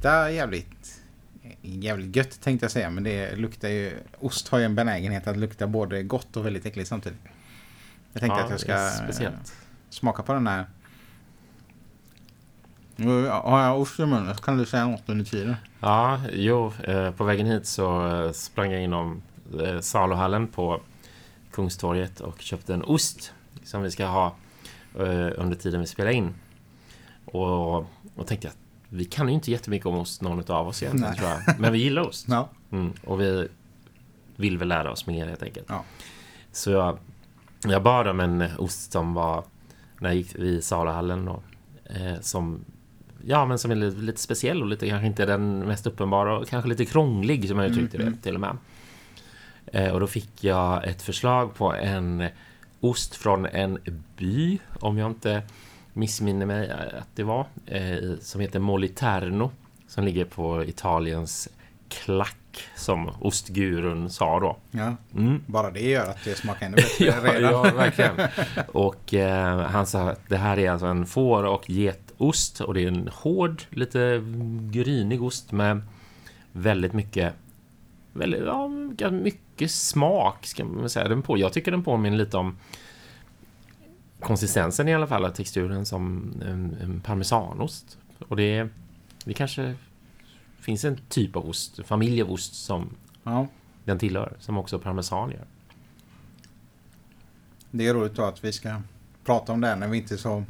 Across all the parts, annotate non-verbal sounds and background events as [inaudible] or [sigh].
Luktar jävligt jävligt gött tänkte jag säga men det luktar ju ost har ju en benägenhet att lukta både gott och väldigt äckligt samtidigt. Jag tänkte Ja, att jag ska speciellt. smaka på den här. Nu Har jag ost i munnen kan du säga något under tiden. Ja, jo, eh, på vägen hit så eh, sprang jag inom eh, saluhallen på Kungstorget och köpte en ost som vi ska ha eh, under tiden vi spelar in. Och, och tänkte att vi kan ju inte jättemycket om ost, någon av oss egentligen, Nej. tror jag. Men vi gillar ost. [laughs] Ja. Mm, och vi vill väl lära oss mer helt enkelt. Ja. Så jag, jag bad om en ost som var, när jag gick i saluhallen då, eh, som Ja, men som är lite, lite speciell och lite kanske inte den mest uppenbara och kanske lite krånglig som jag uttryckte Mm, det till och med. Eh, och då fick jag ett förslag på en ost från en by, om jag inte missminner mig att det var, eh, som heter Moliterno, som ligger på Italiens klack, som ostgurun sa då. ja. Mm. Bara det gör att det smakar ännu bättre [laughs] Ja, redan. ja, verkligen. Och eh, han sa att det här är alltså en får och getost och det är en hård, lite grynig ost med väldigt mycket väldigt, ja, mycket smak ska man säga den på. Jag tycker den påminner lite om konsistensen i alla fall, och texturen som en, en parmesanost. Och det, det kanske finns en typ av ost, familj av ost som Ja. den tillhör, som också parmesan gör. Det är roligt då att vi ska prata om det här när vi inte så...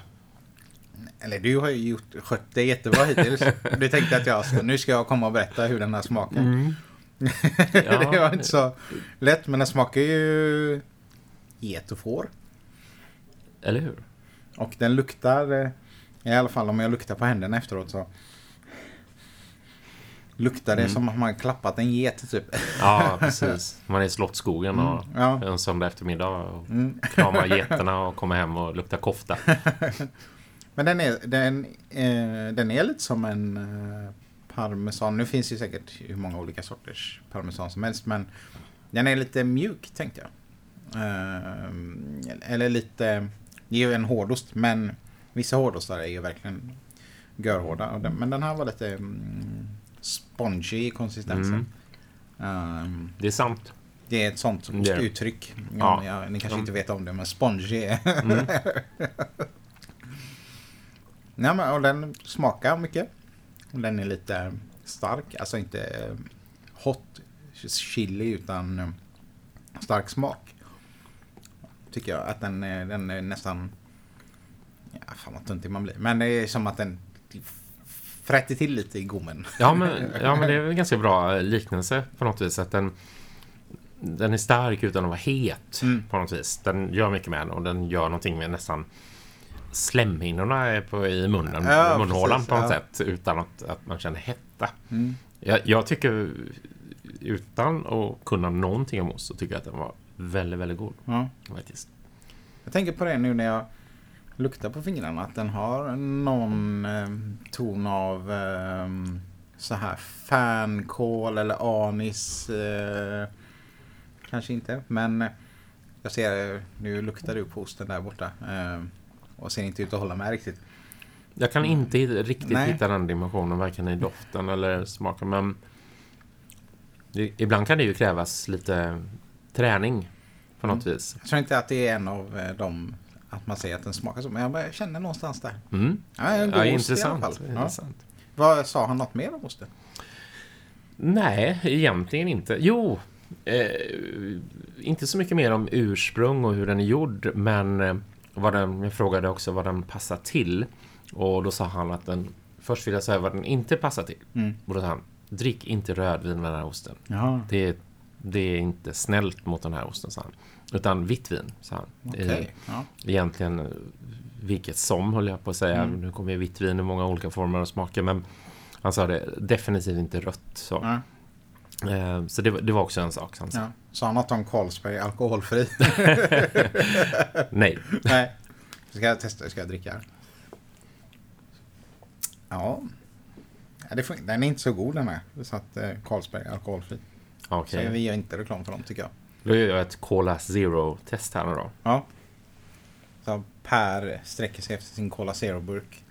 Eller du har ju gjort, skött det jättebra hittills. [laughs] Du tänkte att jag ska, nu ska jag komma och berätta hur den här smakar. Mm. [laughs] det var inte så lätt men den smakar ju get och får. Eller hur? Och den luktar, eh, i alla fall om jag luktar på händerna efteråt så luktar det Mm. som om man klappat en get typ. Ja, precis. Man är i Slottsskogen och Ja. en söndag eftermiddag och Mm. kramar [laughs] getterna och kommer hem och luktar kofta. [laughs] Men den är, den, eh, den är lite som en eh, parmesan. Nu finns ju säkert hur många olika sorters parmesan som helst. Men den är lite mjuk tänkte jag. Eh, eller lite, det är ju en hårdost. Men vissa hårdostar är ju verkligen görhårda. Men den här var lite mm, spongy i konsistensen. Eh, Det är sant. det är ett sånt är det. uttryck. Ja. Ja. ni kanske Mm. inte vet om det, men spongy är... Mm. [laughs] Nej, men, och den smakar mycket. Den är lite stark. Alltså inte hot chili utan stark smak. Tycker jag att den, är- den är nästan... Ja, fan vad töntig man blir. Men det är som att den frätter till lite i gommen. Ja men, ja, men det är en ganska bra liknelse på något vis. Att den, den är stark utan att vara het Mm. på något vis. Den gör mycket med den och den gör någonting med nästan slemhinnorna på, i munnen, Ja, munhålan precis, på något ja. sätt utan att, att man känner hetta. Mm. Jag, jag tycker utan att kunna någonting om ost så tycker jag att den var väldigt, väldigt god Ja. faktiskt. Jag tänker på det nu när jag luktar på fingrarna. Att den har någon eh, ton av eh, så här fänkål eller anis. Eh, kanske inte. Men eh, jag ser, nu luktar du på osten där borta. Eh, och ser inte ut att hålla med riktigt. Jag kan inte riktigt Nej. hitta den dimensionen varken i doften eller smaken men det, ibland kan det ju krävas lite träning på något vis. Jag tror inte att det är en av eh, dem att man säger att den smakar så. Men jag känner någonstans där. Mm. Ja, en god Ja, ost i alla intressant. fall. Ja. intressant. Vad sa han något mer om osten? Nej, egentligen inte. Jo, eh, inte så mycket mer om ursprung och hur den är gjord, men eh, vad den, jag frågade också vad den passar till. Och då sa han att den, först vill jag säga vad den inte passar till. Mm. Och då sa han, drick inte rödvin med den här osten. Ja. Det är, det är inte snällt mot den här osten, sa han. Utan vitt vin, sa han. Okej. Eh, Ja. Egentligen eh, vilket som, höll jag på att säga. Mm. Nu kommer ju vitt vin i många olika former och smaker, men han sa det definitivt inte rött. Så, Ja. eh, så det, var- det var också en sak. Han sa. Ja. Sa han något om Carlsberg alkoholfri? [laughs] Nej. Nej. Ska jag testa? Ska jag dricka? Ja. den är inte så god den här. Så att Carlsberg är alkoholfri. Okej. Så vi gör inte reklam för dem tycker jag. Då gör jag ett Cola Zero-test här nu då. Ja. Så Per sträcker sig efter sin Cola Zero-burk.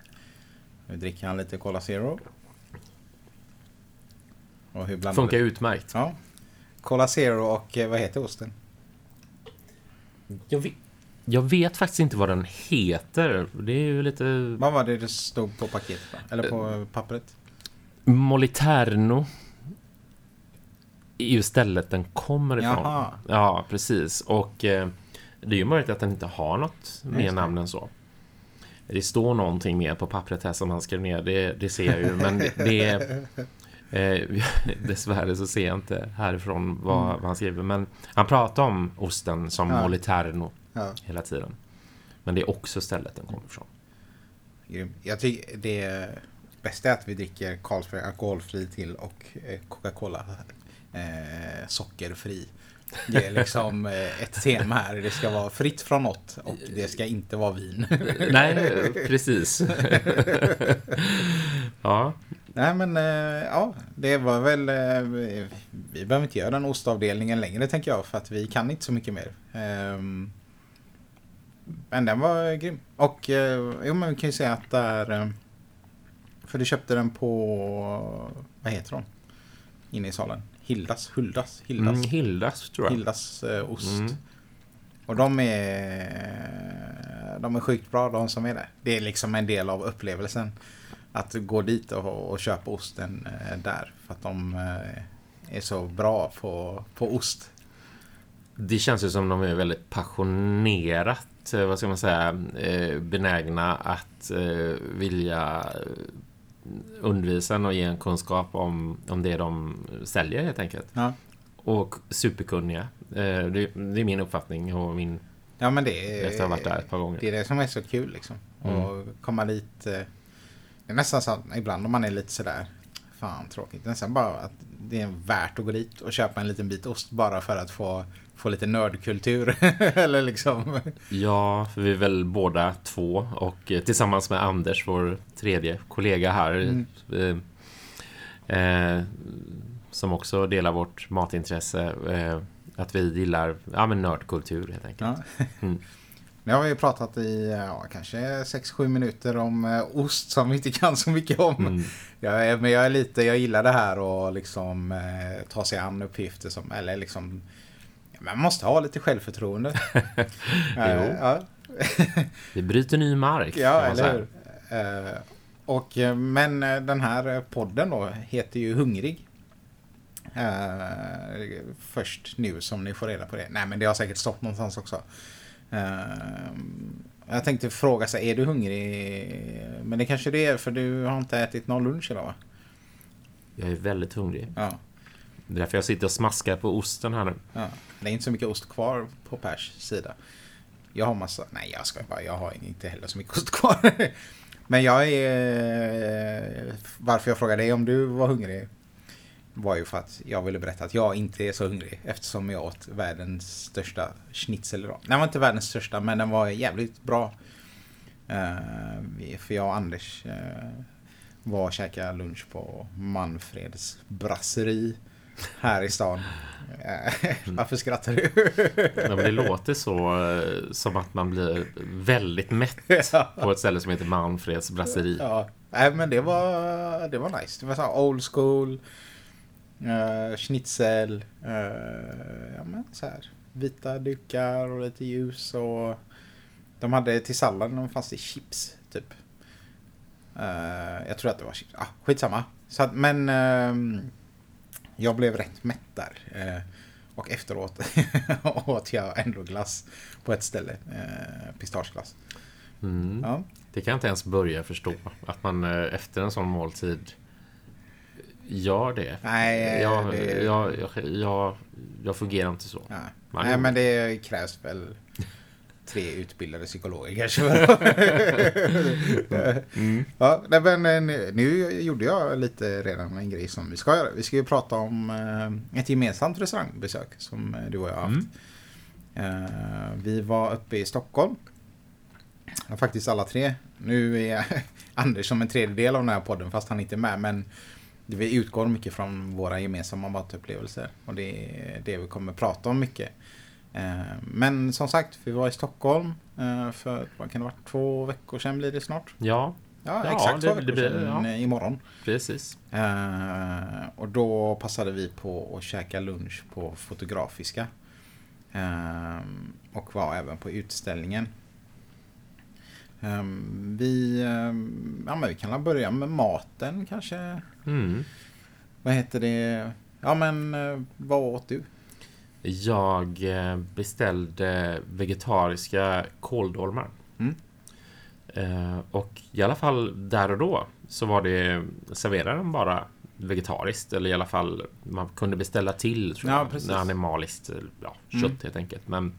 Nu dricker han lite Cola Zero. Och hur blandar Funkar du? utmärkt. Ja. Cola Zero och eh, vad heter osten? Jag vet, jag vet faktiskt inte vad den heter. Det är ju lite... Vad var det det stod på paketet? Eller på eh, pappret? Moliterno är ju stället den kommer ifrån. Jaha. Ja, precis. Och eh, det är ju möjligt att den inte har något mer just det. namn än så. Det står någonting mer på pappret här som han skrev ner, det, det ser jag ju. Men det, det. [laughs] Eh, [laughs] dessvärre så ser jag inte härifrån vad, Mm. vad han skriver. Men han pratar om osten som Ja. Moliterno Ja. hela tiden. Men det är också stället den kommer ifrån. Grym. Jag tycker det bästa är att vi dricker Carlsberg alkoholfri till och eh, Coca-Cola eh, sockerfri. Det är liksom eh, ett tema här. Det ska vara fritt från något och det ska inte vara vin. [laughs] Nej, precis. [laughs] ja, Nej men eh, ja, det var väl... Eh, vi behöver inte göra den ostavdelningen längre tänker jag för att vi kan inte så mycket mer. Ehm, men den var grym. Och jo men vi kan ju säga att där... För du köpte den på... Vad heter de? Inne i salen. Hildas, Huldas, Hildas. mm, Hildas tror jag. Hildas eh, ost. Mm. Och de är... De är sjukt bra de som är där. Det är liksom en del av upplevelsen. Att gå dit och, och köpa osten eh, där. För att de eh, är så bra på, på ost. Det känns ju som de är väldigt passionerat, eh, vad ska man säga, eh, benägna att eh, vilja undervisa en och ge en kunskap om, om det de säljer helt enkelt. Ja, Och superkunniga. Eh, Det, det är min uppfattning och min, ja men det är... efter att ha varit där ett par gånger. Det är det som är så kul liksom. Mm. Och komma dit. eh, Det är nästan så att ibland om man är lite sådär. Fan tråkigt. Är nästan bara att det är värt att gå dit och köpa en liten bit ost bara för att få, få lite nördkultur. [laughs] Eller liksom. Ja, för vi är väl båda två och eh, tillsammans med Anders, vår tredje kollega här, Mm. eh, eh, som också delar vårt matintresse, eh, att vi gillar ja, men nördkultur helt enkelt. Ja. [laughs] Mm. Nu har vi pratat i ja, kanske 6-7 minuter om eh, ost som vi inte kan så mycket om. Mm. Jag men jag är lite, jag gillar det här och liksom eh, ta sig an uppgifter som, eller liksom man måste ha lite självförtroende. [laughs] Eh, Jo. ja. [laughs] Vi bryter ny mark. Ja, eller hur? Eh, och, eh, men den här podden då heter ju Hungrig. Först nu som ni får reda på det. Nej, men det har säkert stått någonstans också. Jag tänkte fråga sig, är du hungrig? Men det kanske det är, för du har inte ätit någon lunch idag va? Jag är väldigt hungrig. Ja. Det är därför jag sitter och smaskar på osten här nu. ja. Det är inte så mycket ost kvar på Pers sida. Jag har massa, nej jag ska bara, jag har inte heller så mycket ost kvar. [laughs] Men jag är, eh, varför jag frågade dig om du var hungrig var ju för att jag ville berätta att jag inte är så hungrig eftersom jag åt världens största schnitzel idag. Den var inte världens största men den var jävligt bra. Eh, för jag och Anders uh, var och käkade lunch på Manfreds brasseri här i stan. Eh, [laughs] varför skrattar du? Ja, men det låter så eh, som att man blir väldigt mätt [laughs] på ett ställe som heter Manfreds brasseri. Ja, nej, men det var, det var nice. Det var så old school. Uh, schnitzel. Uh, ja, men så här, vita dukar och lite ljus. Och de hade till salladen fanns det chips typ. Eh, jag tror att det var chips. Ah, skitsamma. Så att, men ehm, jag blev rätt mätt där. Eh, och efteråt [laughs] åt jag ändå glass på ett ställe. Uh, pistageglass. Mm. Ja. Det kan jag inte ens börja förstå. Att man eh, efter en sån måltid gör det. Nej, jag, det- jag, jag, jag, jag fungerar inte så. Ja. Nej, men det krävs väl tre utbildade psykologer kanske. [laughs] Mm. ja, men eh, nu, gjorde jag lite redan en grej som vi ska göra. Vi ska ju prata om eh, ett gemensamt restaurangbesök som eh, du och jag har haft. Mm. Vi var uppe i Stockholm. Ja, faktiskt alla tre. Nu är [laughs] Anders som en tredjedel av den här podden fast han inte är med. Men vi utgår mycket från våra gemensamma matupplevelser. Och det är det vi kommer prata om mycket. Eh, Men som sagt, vi var i Stockholm eh, för, vad kan det vara, två veckor sedan blir det snart? Ja, Ja, Ja, exakt det- två det veckor blir- sedan ja. eh, imorgon. precis. Och då passade vi på att käka lunch på Fotografiska. Och var även på utställningen. Eh, vi, ja, men vi kan börja med maten kanske. Mm. Vad heter det? Ja men vad åt du? Jag eh, beställde vegetariska kåldolmar. Mm. Eh, Och i alla fall där och då så var det serverade de bara vegetariskt eller i alla fall man kunde beställa till tror Ja, jag. Animaliskt ja, kött Mm. helt enkelt. Men,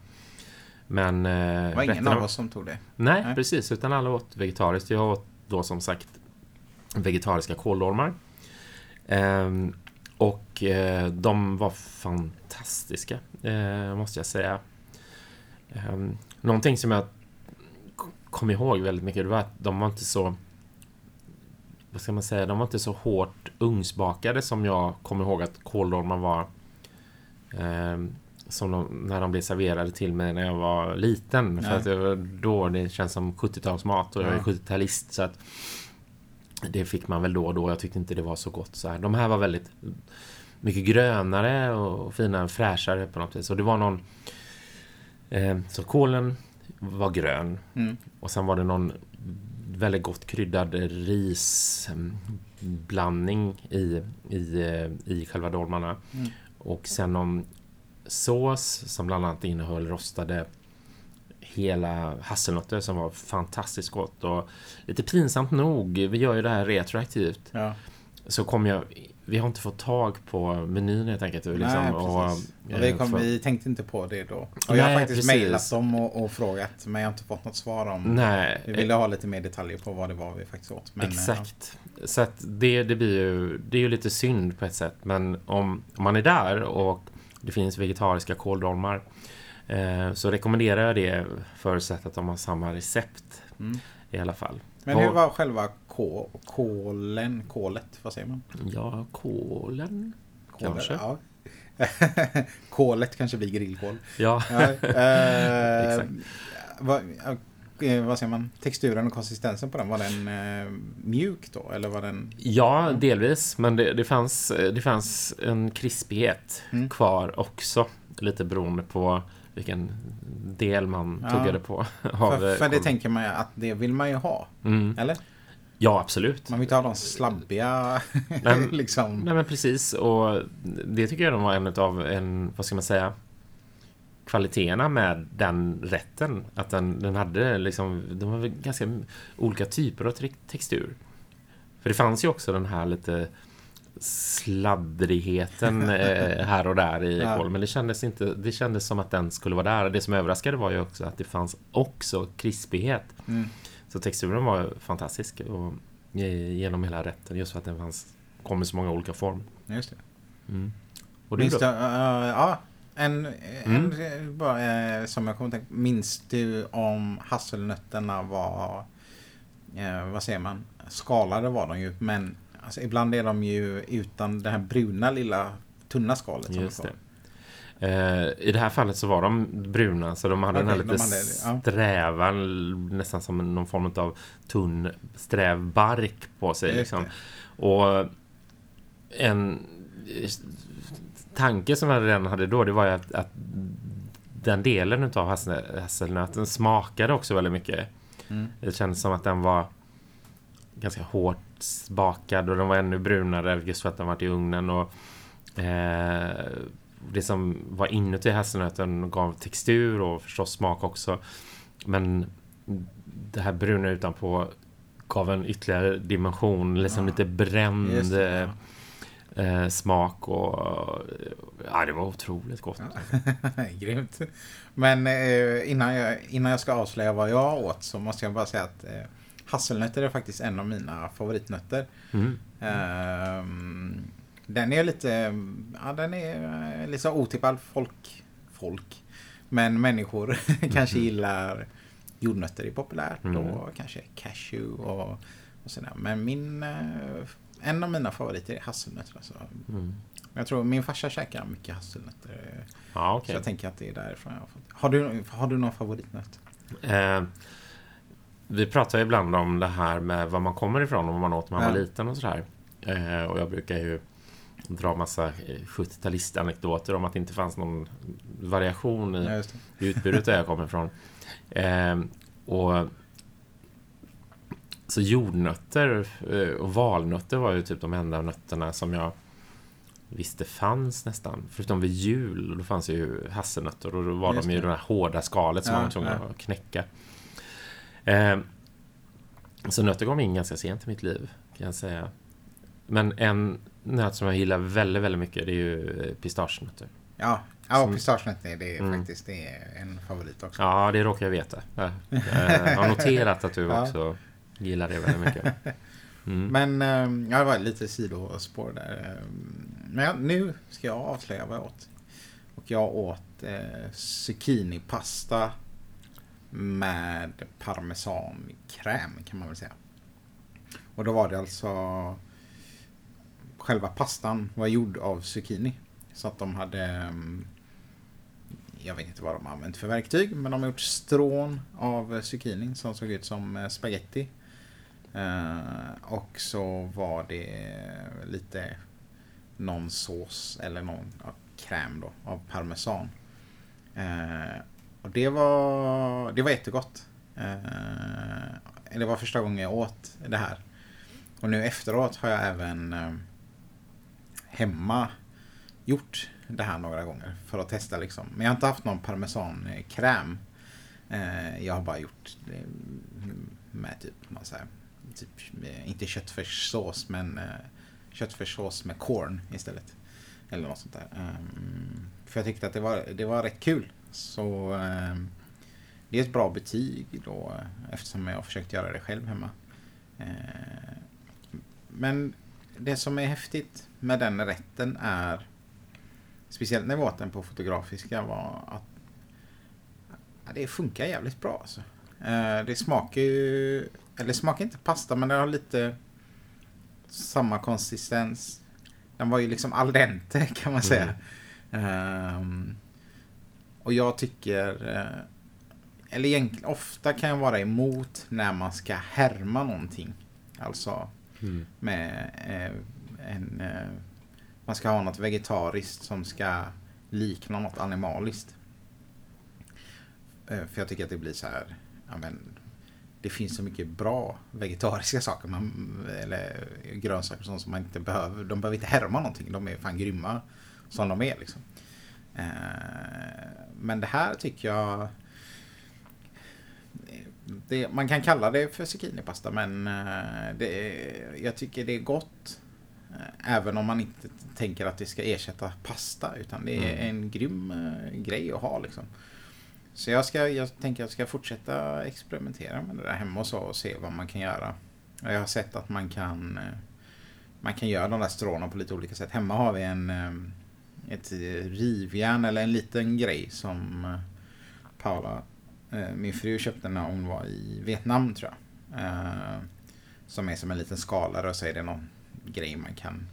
men eh, Det var ingen av oss som tog det. Nej, Nej. precis. Utan alla åt vegetariskt. Jag åt då som sagt vegetariska kåldolmar. Ehm, och eh, de var fantastiska, eh, måste jag säga. Ehm, någonting som jag kom ihåg väldigt mycket, det var att de var inte så... Vad ska man säga? De var inte så hårt ugnsbakade som jag kommer ihåg att kåldolmar var. Ehm, som de, när de blev serverade till mig när jag var liten. För Nej. att det var då det känns som 70-talsmat och jag är Ja. 70-talist. Så att det fick man väl då och då. Jag tyckte inte det var så gott. Så här. De här var väldigt mycket grönare och finare, fräschare på något vis. Och det var någon... Eh, så kålen var grön. Mm. Och sen var det någon väldigt gott kryddad risblandning i, i, eh, i själva dolmarna. Mm. Och sen någon sås som bland annat innehöll rostade hela hasselnötter som var fantastiskt gott. Och lite pinsamt nog, vi gör ju det här retroaktivt, Ja. så kom jag... Vi har inte fått tag på menyn helt enkelt. Liksom, Nej, och, precis. Och eh, vi, kom, för- vi tänkte inte på det då. Och jag har Nej, faktiskt mejlat dem och, och frågat men jag har inte fått något svar om. Nej, Vi ville ha lite mer detaljer på vad det var vi faktiskt åt. Men, eh, Exakt. Så att det, det blir ju, det är ju lite synd på ett sätt. Men om, om man är där och det finns vegetariska kåldolmar eh, så rekommenderar jag det förutsatt att de har samma recept. Mm. i alla fall. Men hur var själva kå, kålen, kålet, vad säger man? Ja, kålen Kålet, kanske. Ja. [laughs] Kålet kanske blir grillkål. Ja, Ja, eh, [laughs] Exakt. vad, eh, vad säger man? Texturen och konsistensen på den, var den eh, mjuk då? Eller var den... ja delvis. Men det, det, fanns, det fanns en krispighet Mm. kvar också. Lite beroende på vilken del man Ja. tuggade på. Av, För, för det tänker man ju att det vill man ju ha. mm. Eller? Ja, absolut. Man vill inte ha de slabbiga [laughs] Men- liksom. Nej men precis och det tycker jag var en av en, vad ska man säga kvaliteterna med den rätten. Att den, den hade liksom, de var ganska olika typer av te- textur. För det fanns ju också den här lite sladdrigheten [laughs] eh, här och där i Ja. Men det kändes inte, det kändes som att den skulle vara där. Det som överraskade var ju också att det fanns också krispighet. Mm. Så texturen var fantastisk och, eh, genom hela rätten just för att den fanns, kom i så många olika former. Just det. Mm. Och du Minns då? uh, ja, en, Mm. en bara, eh, som jag kommer tänka Minns du om hasselnötterna var, eh, vad säger man, skalade var de ju, men alltså, ibland är de ju utan det här bruna lilla tunna skalet. som Just det. Eh, I det här fallet så var de bruna så de hade den här lite de hade- ja. sträva, nästan som någon form av tunn sträv bark på sig. Liksom. Och en tanke som jag redan hade då det var ju att, att den delen av hasselnöten smakade också väldigt mycket. Mm. Det kändes som att den var ganska hårt bakad och den var ännu brunare just för att den varit i ugnen. Och, eh, det som var inuti hasselnöten gav textur och förstås smak också. Men det här bruna utanpå gav en ytterligare dimension, liksom Ja, lite bränd. Det, ja. eh, smak och ja, det var otroligt gott. [laughs] Grymt. Men eh, innan, jag, innan jag ska avslöja vad jag åt så måste jag bara säga att eh, hasselnötter är faktiskt en av mina favoritnötter. Mm. Ehm, den är lite, ja den är lite så otippad folk, folk. Men människor [laughs] kanske gillar jordnötter är populärt Mm. och kanske cashew och, och sådär. Men min, eh, en av mina favoriter är hasselnötter. Alltså. Mm. Jag tror min farsa käkar mycket hasselnötter. Ja, Så okej. jag tänker att det är därifrån jag har fått. Har du, har du någon favoritnöt? Eh, vi pratar ju ibland om det här med var man kommer ifrån och vad man åt när man var Ja. liten och sådär. Eh, och jag brukar ju dra massa eh, 70-talistanekdoter om att det inte fanns någon variation i Ja, utbudet där jag kommer ifrån. Eh, och så jordnötter eh, och valnötter var ju typ de enda nötterna som jag visste fanns nästan. Förutom vid jul, då fanns ju hasselnötter och då var Just de ju det. det här hårda skalet som Ja, man var tvungen att knäcka. Eh, så nötter kom in ganska sent i mitt liv, kan jag säga. Men en nöt som jag gillar väldigt, väldigt mycket, det är ju eh, pistagenötter. Ja, ja Som- pistagenötter det är Mm. faktiskt det är en favorit också. Ja, det råkar jag veta. Jag jag har noterat att du [laughs] Ja. också gillar det väldigt mycket. Mm. Men eh, ja, det var lite sidospår där. eh, Men nu ska jag avslöja vad jag åt. Och jag åt eh, zucchinipasta med parmesankräm kan man väl säga. Och då var det alltså själva pastan var gjord av zucchini. Så att de hade mm, jag vet inte vad de använt för verktyg men de har gjort strån av zucchini som såg ut som eh, spaghetti. Eh, och så var det lite någon sås eller någon ja, kräm då av parmesan. Eh, och det var, det var jättegott. Eh, det var första gången jag åt det här. Och nu efteråt har jag även eh, hemma gjort det här några gånger för att testa liksom. Men jag har inte haft någon parmesankräm. Eh, jag har bara gjort det med typ man säger, typ, eh, inte köttfärssås men eh, köttfärssås med corn istället. Eller något sånt där. Ehm, för jag tyckte att det var, det var rätt kul. Så ehm, det är ett bra betyg då eh, eftersom jag har försökt göra det själv hemma. Eh, men det som är häftigt med den rätten är speciellt när vi åt den på Fotografiska var att ja, det funkar jävligt bra alltså. Eh, Det smakar ju, eller smakar inte pasta men det har lite samma konsistens. Den var ju liksom al dente kan man säga. Ehm, och jag tycker, eh, eller egentligen ofta kan jag vara emot när man ska härma någonting. Alltså Mm. med eh, en... Eh, man ska ha något vegetariskt som ska likna något animaliskt. För jag tycker att det blir så här... Ja, men, det finns så mycket bra vegetariska saker. Man, eller grönsaker sånt som man inte behöver. De behöver inte härma någonting. De är fan grymma som de är liksom. Eh, men det här tycker jag... Det, man kan kalla det för zucchinipasta men eh, det, jag tycker det är gott. eh, Även om man inte tänker att det ska ersätta pasta utan det är Mm. en grym grej att ha liksom. Så jag, ska, jag tänker att jag ska fortsätta experimentera med det där hemma och så och se vad man kan göra. Jag har sett att man kan man kan göra de där stråna på lite olika sätt. Hemma har vi en ett eh, rivjärn eller en liten grej som eh, Paula, eh, min fru köpte när hon var i Vietnam tror jag. Som är som en liten skalare och så är det någon grej man kan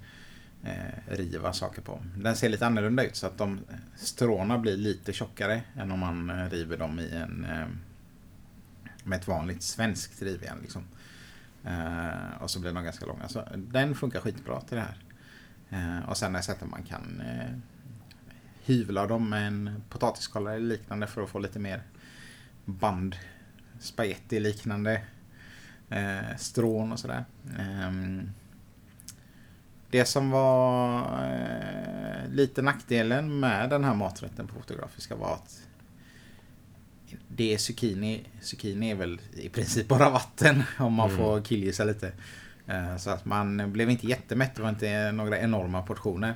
riva saker på. Den ser lite annorlunda ut så att de stråna blir lite tjockare än om man river dem i en med ett vanligt svenskt rivjärn liksom. Och så blir de ganska långa. Så den funkar skitbra till det här. Eh, och sen har jag sett att man kan eh, hyvla dem med en potatisskalare eller liknande för att få lite mer band spaghetti liknande eh, strån och sådär. Ehm, det som var eh, lite nackdelen med den här maträtten på Fotografiska var att det är zucchini. Zucchini är väl i princip bara vatten om man Mm. får killgissa lite. Eh, så att man blev inte jättemätt. Det var inte några enorma portioner.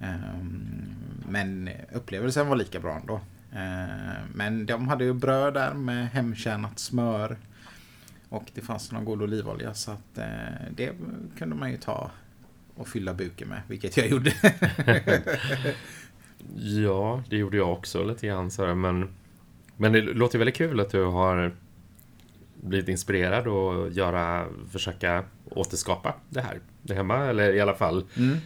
Ehm, men upplevelsen var lika bra ändå. Eh, men de hade ju bröd där med hemtjänat smör. Och det fanns någon god olivolja så att eh, det kunde man ju ta och fylla buken med, vilket jag gjorde. [laughs] ja, det gjorde jag också lite grann så här, men, men det låter väldigt kul att du har blivit inspirerad och göra, försöka återskapa det här det hemma, eller i alla fall mm.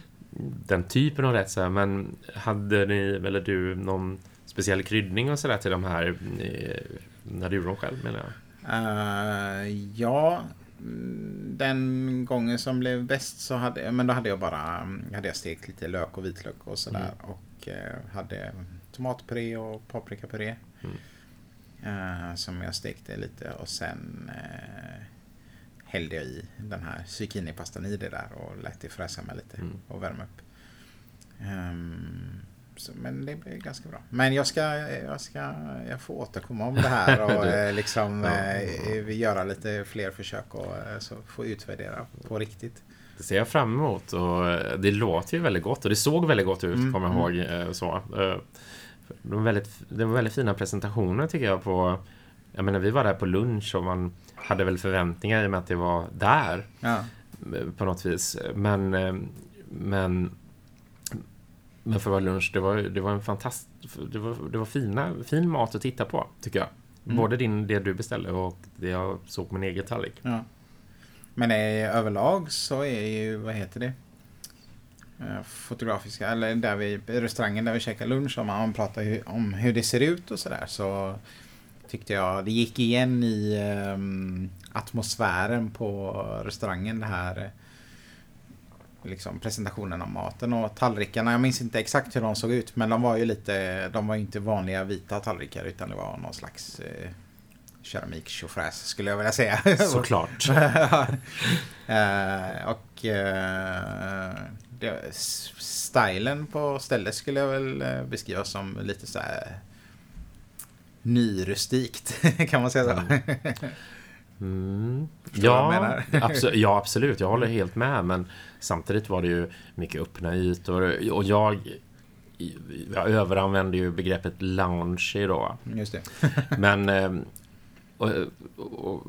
den typen av rätt. Så här. Men hade ni, eller du, någon speciell kryddning och sådär till de här eh, när du gjorde dem själv menar jag? Uh, ja, den gången som blev bäst så hade, men då hade jag bara hade jag stekt lite lök och vitlök och sådär. Mm. Och uh, hade tomatpuré och paprikapuré. Mm. Uh, som jag stekte lite och sen uh, hällde jag i den här zucchinipastan i det där och lät det fräsa med lite mm. och värma upp. Um, så, men det blir ganska bra. Men jag ska, jag ska jag får återkomma om det här [laughs] och eh, liksom ja. eh, göra lite fler försök och eh, så få utvärdera på riktigt. Det ser jag fram emot och eh, det låter ju väldigt gott och det såg väldigt gott ut, mm, kommer jag mm. ihåg. Så. Var, väldigt, det var väldigt fina presentationer tycker jag på jag menar, vi var där på lunch och man hade väl förväntningar i och med att det var där. Ja. På något vis. Men, men men för vara lunch, det var, det var en fantastisk... Det var, det var fina, fin mat att titta på, tycker jag. Mm. Både din, det du beställde och det jag såg på min egen tallrik. Ja. Men i överlag så är ju, vad heter det? Eh, fotografiska, eller där vi, restaurangen där vi käkar lunch, om man pratar om hur det ser ut och sådär så tyckte jag det gick igen i um, atmosfären på restaurangen det här liksom, presentationen av maten och tallrikarna. Jag minns inte exakt hur de såg ut men de var ju lite, de var inte vanliga vita tallrikar utan det var någon slags eh, keramik skulle jag vilja säga. [laughs] Såklart. eh, och eh, det, stilen på stället skulle jag väl eh, beskriva som lite så här nyrustikt [laughs] kan man säga så. [laughs] Mm. Mm. Ja, [laughs] absolut, ja, absolut. Jag håller helt med. Men samtidigt var det ju mycket öppna ytor. Och jag, jag överanvände ju begreppet lounge då. Just det. men... Eh, och, och,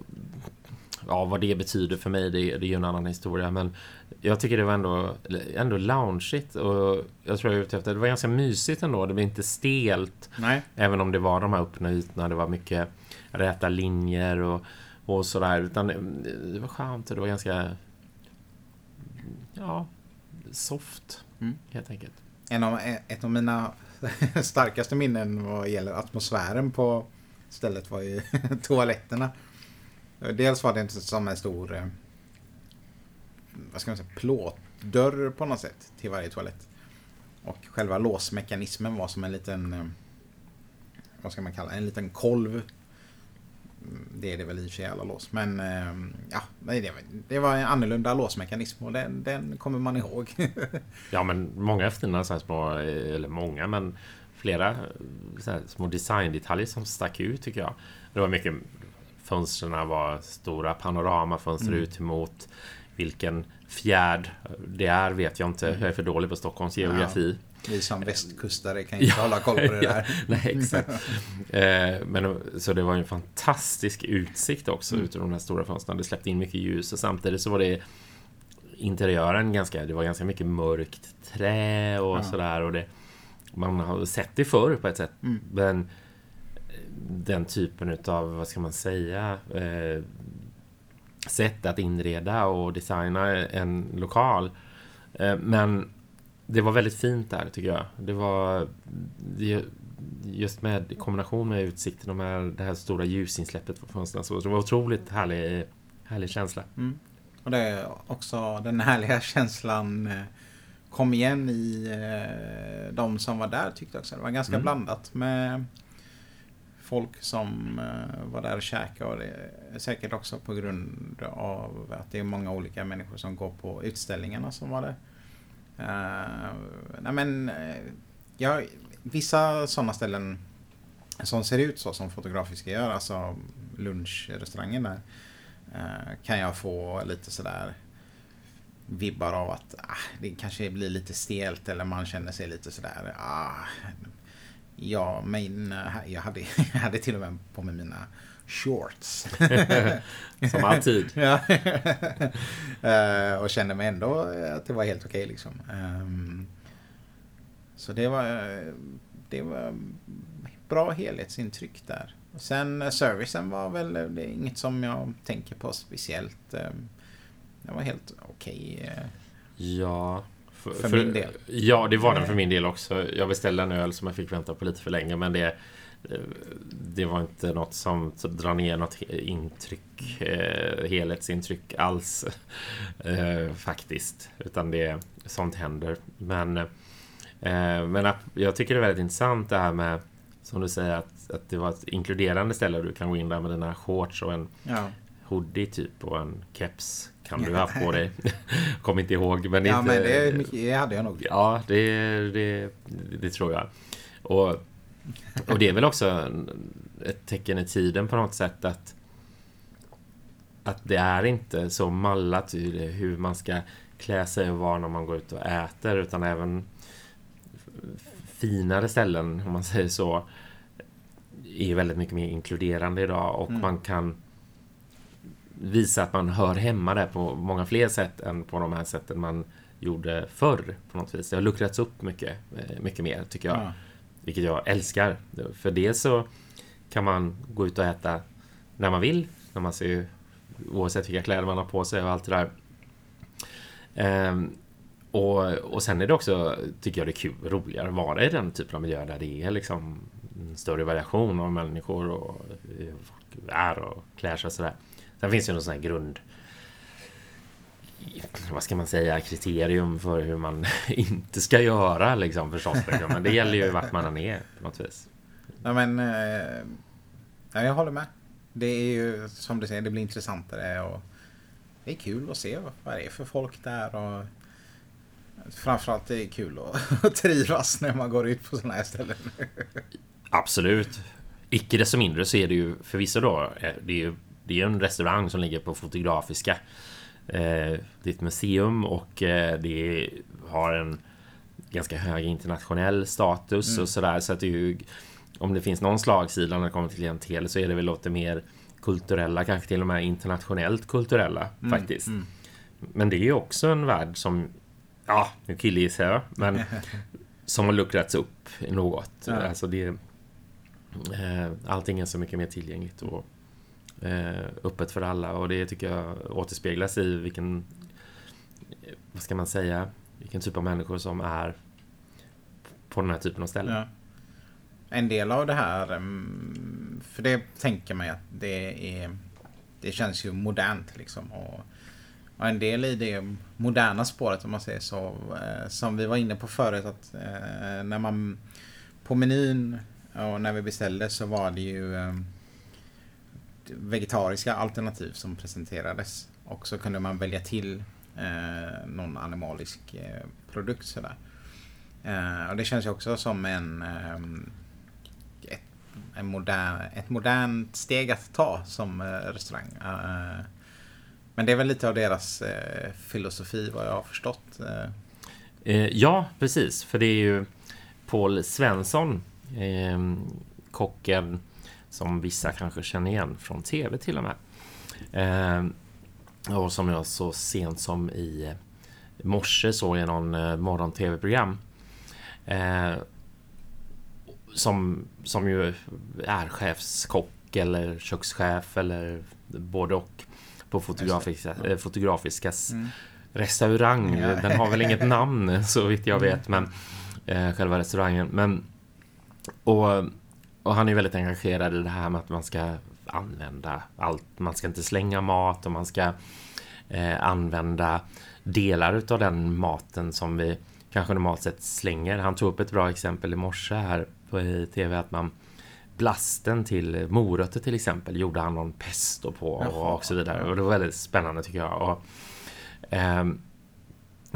ja, vad det betyder för mig, det, det är ju en annan historia. Men jag tycker det var ändå, ändå loungeigt. Och jag tror jag är ute efter, det var ganska mysigt ändå. Det var inte stelt. Nej. Även om det var de här öppna ytorna. Det var mycket räta linjer och och sådär. Utan det var skönt och det var ganska ja, soft mm. helt enkelt. En av, ett av mina starkaste minnen vad gäller atmosfären på stället var ju [laughs] toaletterna. Dels var det inte som en stor eh, vad ska man säga, plåtdörr på något sätt till varje toalett. Och själva låsmekanismen var som en liten eh, vad ska man kalla en liten kolv mm, det är det väl i och för sig alla lås. Men eh, ja, det, var en annorlunda låsmekanism och den, den kommer man ihåg. [laughs] ja, men många fina så här små, eller många, men flera så här små designdetaljer som stack ut tycker jag. Det var mycket Fönstren var stora panoramafönster mm. ut mot vilken fjärd det är vet jag inte. Jag är för dålig på Stockholms geografi. Ja. Vi som västkustare kan inte [laughs] ja, hålla koll på det där. [laughs] nej, exakt. [laughs] eh, men, så det var en fantastisk utsikt också mm. ut ur de här stora fönstren. Det släppte in mycket ljus och samtidigt så var det interiören ganska, det var ganska mycket mörkt trä och ja. sådär. Och det, man har sett det förr på ett sätt. Mm. Men den typen av, vad ska man säga, eh, sätt att inreda och designa en lokal. Eh, men det var väldigt fint där tycker jag. Det var just med kombination med utsikten och med det här stora ljusinsläppet på fönstren. Så det var otroligt härlig, härlig känsla. Mm. Och det är också den härliga känslan eh, kom igen i eh, de som var där tyckte jag också. Det var ganska mm. blandat med folk som eh, var där och käkade och det är säkert också på grund av att det är många olika människor som går på utställningarna som var där. Uh, nej men, eh, ja, vissa sådana ställen som ser ut så som Fotografiska gör, alltså lunchrestaurangen där, uh, kan jag få lite sådär vibbar av att ah, det kanske blir lite stelt eller man känner sig lite sådär. Ah, ja, men jag hade, [laughs] jag hade till och med på mig mina shorts. [laughs] Som alltid. [laughs] ja. Eh, och kände mig ändå att det var helt okej okay, liksom. Um, så det var, det var bra helhetsintryck där. Sen eh, servicen var väl det är inget som jag tänker på speciellt. Um, det var helt okej. Okay. Eh, ja. För, för, min del. Ja, det var den för min del också. Jag beställde en öl som jag fick vänta på lite för länge, men det det var inte något som drar ner något intryck, eh, helhetsintryck alls [laughs] eh, faktiskt. Utan det sånt händer. Men, eh, men jag tycker det är väldigt intressant det här med som du säger att, att det var ett inkluderande ställe du kan gå in där med dina shorts och en ja. hoodie typ och en keps kan du ha på dig. [laughs] Kommer inte ihåg. Men ja, inte, men det, det hade jag nog. Ja, det, det, det tror jag. Och och det är väl också ett tecken i tiden på något sätt att att det är inte så mallat hur man ska klä sig och vara när man går ut och äter utan även finare ställen om man säger så är väldigt mycket mer inkluderande idag och mm. man kan visa att man hör hemma där på många fler sätt än på de här sätten man gjorde förr på något vis. Det har luckrats upp mycket, eh, mycket mer tycker jag. Ja. Vilket jag älskar. För det så kan man gå ut och äta när man vill. När man ser, oavsett vilka kläder man har på sig och allt det där. Ehm, och, och sen är det också, tycker jag det är kul, roligare att vara i den typen av miljö där det är liksom en större variation av människor och folk är och klär sig och sådär. Sen finns det ju någon sån här grund vad ska man säga, kriterium för hur man [laughs] inte ska göra liksom förstås. Men det gäller ju vart man än är på något vis. Ja men, eh, jag håller med. Det är ju som du säger, det blir intressantare och det är kul att se vad det är för folk där och framförallt det är kul att [laughs] trivas när man går ut på sådana här ställen. Absolut. Icke desto mindre så är det ju förvisso då, eh, det är ju det är en restaurang som ligger på Fotografiska Eh, det är ett museum och eh, det har en ganska hög internationell status mm. och sådär. Så att det ju, om det finns någon slagsida när det kommer till klientel så är det väl åt det mer kulturella, kanske till och med internationellt kulturella mm. faktiskt. Mm. Men det är ju också en värld som, ja, nu killgissar jag, men [laughs] som har luckrats upp något. Ja. Alltså det, eh, allting är så mycket mer tillgängligt och Eh, öppet för alla och det tycker jag återspeglas i vilken, vad ska man säga, vilken typ av människor som är på den här typen av ställen. Ja. En del av det här, mm, för det tänker man ju att det är, det känns ju modernt liksom. Och, och en del i det moderna spåret om man säger så, eh, som vi var inne på förut att eh, när man på menyn och när vi beställde så var det ju vegetariska alternativ som presenterades. Och så kunde man välja till eh, någon animalisk eh, produkt sådär. Eh, och det känns ju också som en, eh, ett, en modern, ett modernt steg att ta som eh, restaurang. Eh, men det är väl lite av deras eh, filosofi vad jag har förstått. Eh. Eh, ja, precis. För det är ju Paul Svensson, kocken som vissa kanske känner igen från tv till och med. Eh, och som jag så sent som i morse såg i någon eh, morgon-tv-program. Eh, som, som ju är chefskock eller kökschef eller både och på Fotografiska, äh, Fotografiskas mm. restaurang. Den har väl inget [laughs] namn så vitt jag vet, men eh, själva restaurangen. Men och och han är väldigt engagerad i det här med att man ska använda allt. Man ska inte slänga mat och man ska eh, använda delar utav den maten som vi kanske normalt sett slänger. Han tog upp ett bra exempel i morse här på tv att man blasten till morötter till exempel gjorde han någon pesto på och, och så vidare. Och det var väldigt spännande tycker jag. Och, eh,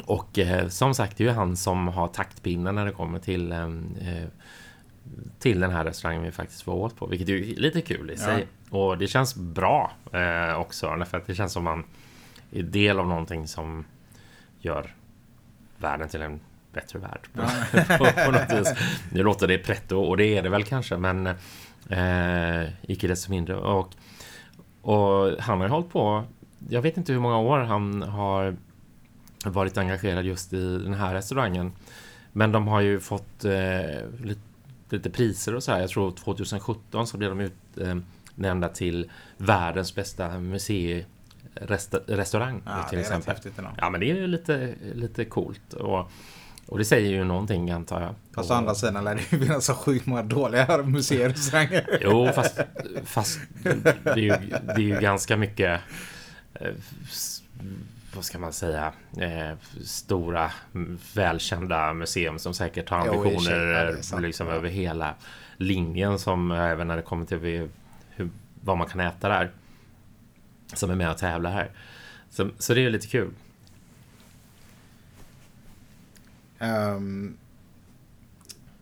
och eh, som sagt, det är ju han som har taktpinnen när det kommer till ehm, eh, till den här restaurangen vi faktiskt var åt på, vilket är lite kul i sig. Ja. Och det känns bra eh, också, för att det känns som man är del av någonting som gör världen till en bättre värld. [laughs] på, på något vis. Nu låter det pretto och det är det väl kanske men eh, icke desto mindre. Och, och han har hållit på, jag vet inte hur många år han har varit engagerad just i den här restaurangen. Men de har ju fått eh, lite, lite, priser och så här. Jag tror 2017 så blev de utnämnda till världens bästa museirestaurang. Ja, till det är exempel. rätt häftigt. Ja, men det är ju lite, lite coolt. Och, och det säger ju någonting antar jag. Fast och, å andra sidan lär det ju finnas så sjukt många dåliga museirestauranger. Jo, fast, fast det, är ju, det är ju ganska mycket eh, vad ska man säga, eh, stora välkända museum som säkert har Jo, ambitioner ja, är sant. liksom över hela linjen som även när det kommer till hur, vad man kan äta där. Som är med och tävlar här. Så, så det är lite kul. Ehm,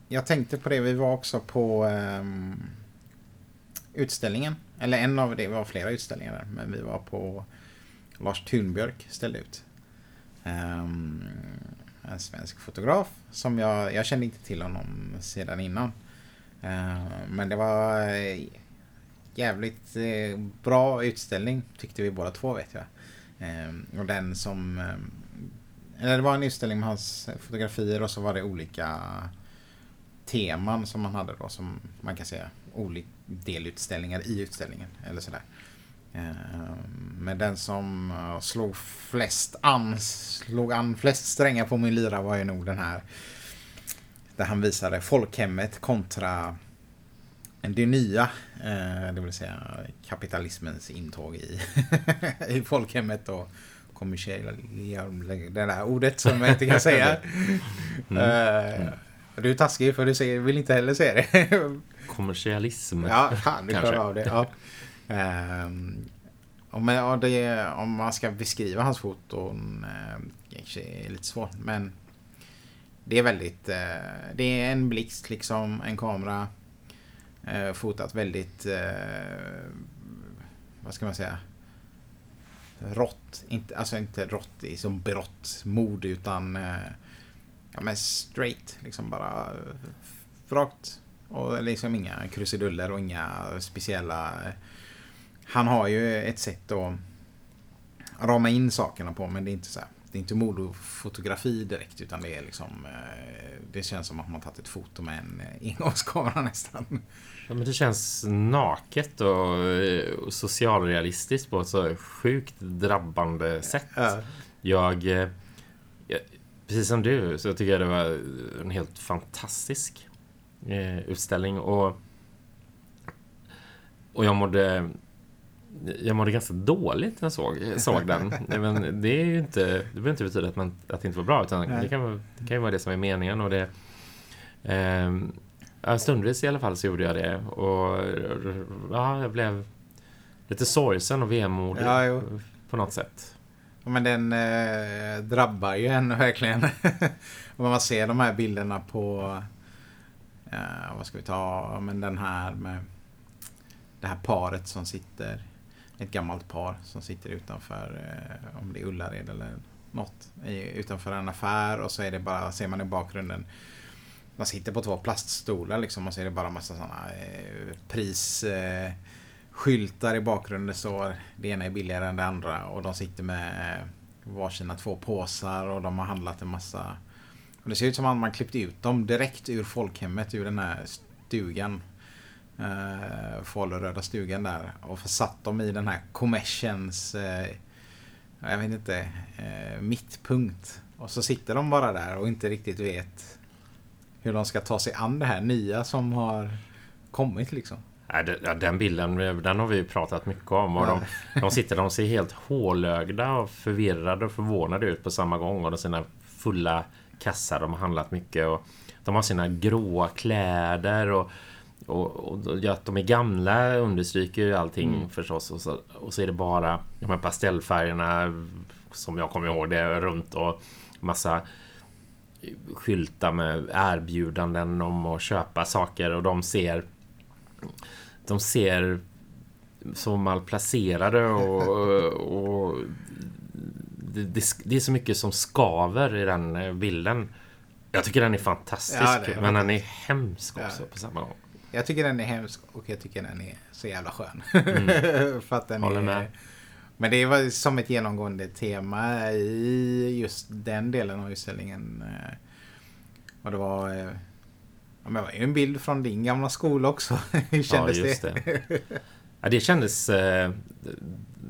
jag tänkte på det, vi var också på ehm, utställningen. Eller en av det, det var flera utställningar där. Men vi var på Lars Thunbjörk ställde ut. Um, en svensk fotograf som jag, jag kände inte till honom sedan innan. Uh, men det var eh, jävligt eh, bra utställning tyckte vi båda två vet jag. Ehm, och den som ehm, eller det var en utställning med hans fotografier och så var det olika teman som man hade då som man kan säga olika delutställningar i utställningen eller sådär. Eh, Men den som eh, slog flest an, slog an flest strängar på min lyra var ju nog den här där han visade folkhemmet kontra det nya, eh, det vill säga kapitalismens intåg i, [laughs] i folkhemmet och kommersiella, det där ordet som jag inte kan säga. [laughs] Eh, Du är taskig för du vill inte heller säga det. Kommersialism. ja, fan, du klarar av det. Ja. Ehm, om, man- ja, det, om man ska beskriva hans foton, eh, kanske är lite svårt, men det är väldigt, eh, det är en blixt liksom, en kamera, eh, fotat väldigt, eh, vad ska man säga, rått. Inte, alltså inte rått i som berått mod utan ja, men straight. Liksom bara rakt. Och liksom inga krusiduller och inga speciella... Han har ju ett sätt att rama in sakerna på men det är inte så här. Det är inte modefotografi direkt utan det är liksom... eh, Det känns som att man tagit ett foto med en eh, engångskamera [laughs] nästan. Ja, men det känns naket och, eh, socialrealistiskt på ett så sjukt drabbande sätt. Ja. Jag, jag, precis som du, så tycker jag det var en helt fantastisk utställning och och jag mådde jag mådde ganska dåligt när jag såg, såg den. Men det är ju inte, det behöver inte betyda att, man, att det inte var bra, utan Nej. det kan, vara, det kan ju vara det som är meningen. Och det, ja, stundvis i alla fall så gjorde jag det. Och ja, jag blev lite sorgsen och vemodig Ja, på något sätt. Men den eh, drabbar ju en verkligen. [laughs] Om man ser de här bilderna på... Eh, vad ska vi ta? Men den här med... Det här paret som sitter... Ett gammalt par som sitter utanför... Eh, om det är Ullared eller något. I, utanför en affär och så är det bara... Ser man i bakgrunden... Man sitter på två plaststolar liksom och så är det bara massa sådana eh, prisskyltar Eh, i bakgrunden det står det ena är billigare än det andra och de sitter med eh, varsina två påsar och de har handlat en massa och det ser ut som att man klippt ut dem direkt ur folkhemmet ur den här stugan eh, Faluröda stugan där och försatt dem i den här kommersens eh, jag vet inte eh, mittpunkt och så sitter de bara där och inte riktigt vet hur de ska ta sig an det här nya som har kommit liksom. Ja, den bilden, den har vi pratat mycket om. Och de, de sitter, de ser helt hålögda och förvirrade och förvånade ut på samma gång. Och de sina fulla kassar, de har handlat mycket. Och de har sina gråa kläder och, och, och ja, att de är gamla understryker ju allting förstås. Och så, och så är det bara de här pastellfärgerna som jag kommer ihåg det runt och massa skyltar med erbjudanden om att köpa saker och de ser de ser så malplacerade och, [laughs] och det, det, det är så mycket som skaver i den eh, bilden. Jag tycker den är fantastisk, Ja, är men den är hemsk också Ja. på samma gång. Jag tycker den är hemsk och jag tycker den är så jävla skön. [laughs] För att den Mm. Håller är... med. Men det var som ett genomgående tema i just den delen av utställningen. eh, Och det var... eh, Ja, men det var ju en bild från din gamla skola också. [laughs] Hur kändes ja, just det? det. Ja, det kändes... Eh,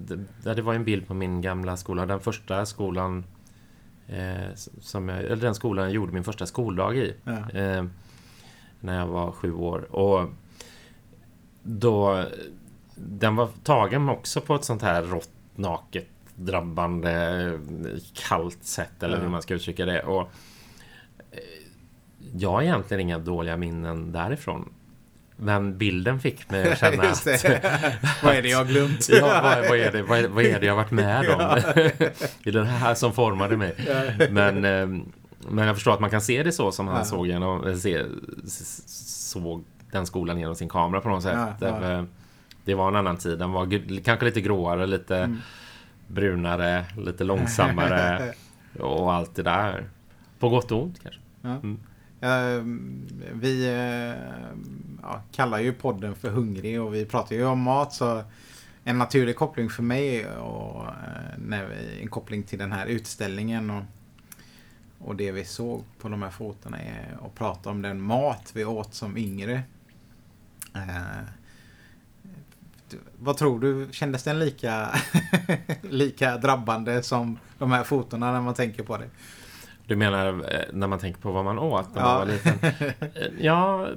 det, det, det var en bild på min gamla skola. Den första skolan... Eh, som jag, eller den skolan jag gjorde min första skoldag i. Ja. Eh, när jag var sju år. Och då... Den var tagen också på ett sånt här rått, naket, drabbande, kallt sätt. Eller hur man ska uttrycka det. Och eh, jag har egentligen inga dåliga minnen därifrån. Men bilden fick mig att känna [laughs] att... [laughs] Vad är det jag har glömt? [laughs] Ja, vad, vad, är det, vad, är, vad är det jag varit med om? är det här som formade mig. Men, eh, men jag förstår att man kan se det så som han Ja. såg, genom, eh, se, såg den skolan genom sin kamera på något sätt. Ja, ja. Det, var en annan tid. Den var kanske lite gråare, lite Mm. brunare, lite långsammare [laughs] och allt det där. På gott och ont kanske. Ja. Mm. Eh, vi eh, ja, kallar ju podden för Hungrig och vi pratar ju om mat så en naturlig koppling för mig och eh, när vi, en koppling till den här utställningen och, och det vi såg på de här fotona är att prata om den mat vi åt som yngre. Eh, vad tror du, kändes den lika, [laughs] lika drabbande som de här fotona när man tänker på det? Du menar eh, när man tänker på vad man åt när Ja. man var liten? [laughs] Eh, Ja,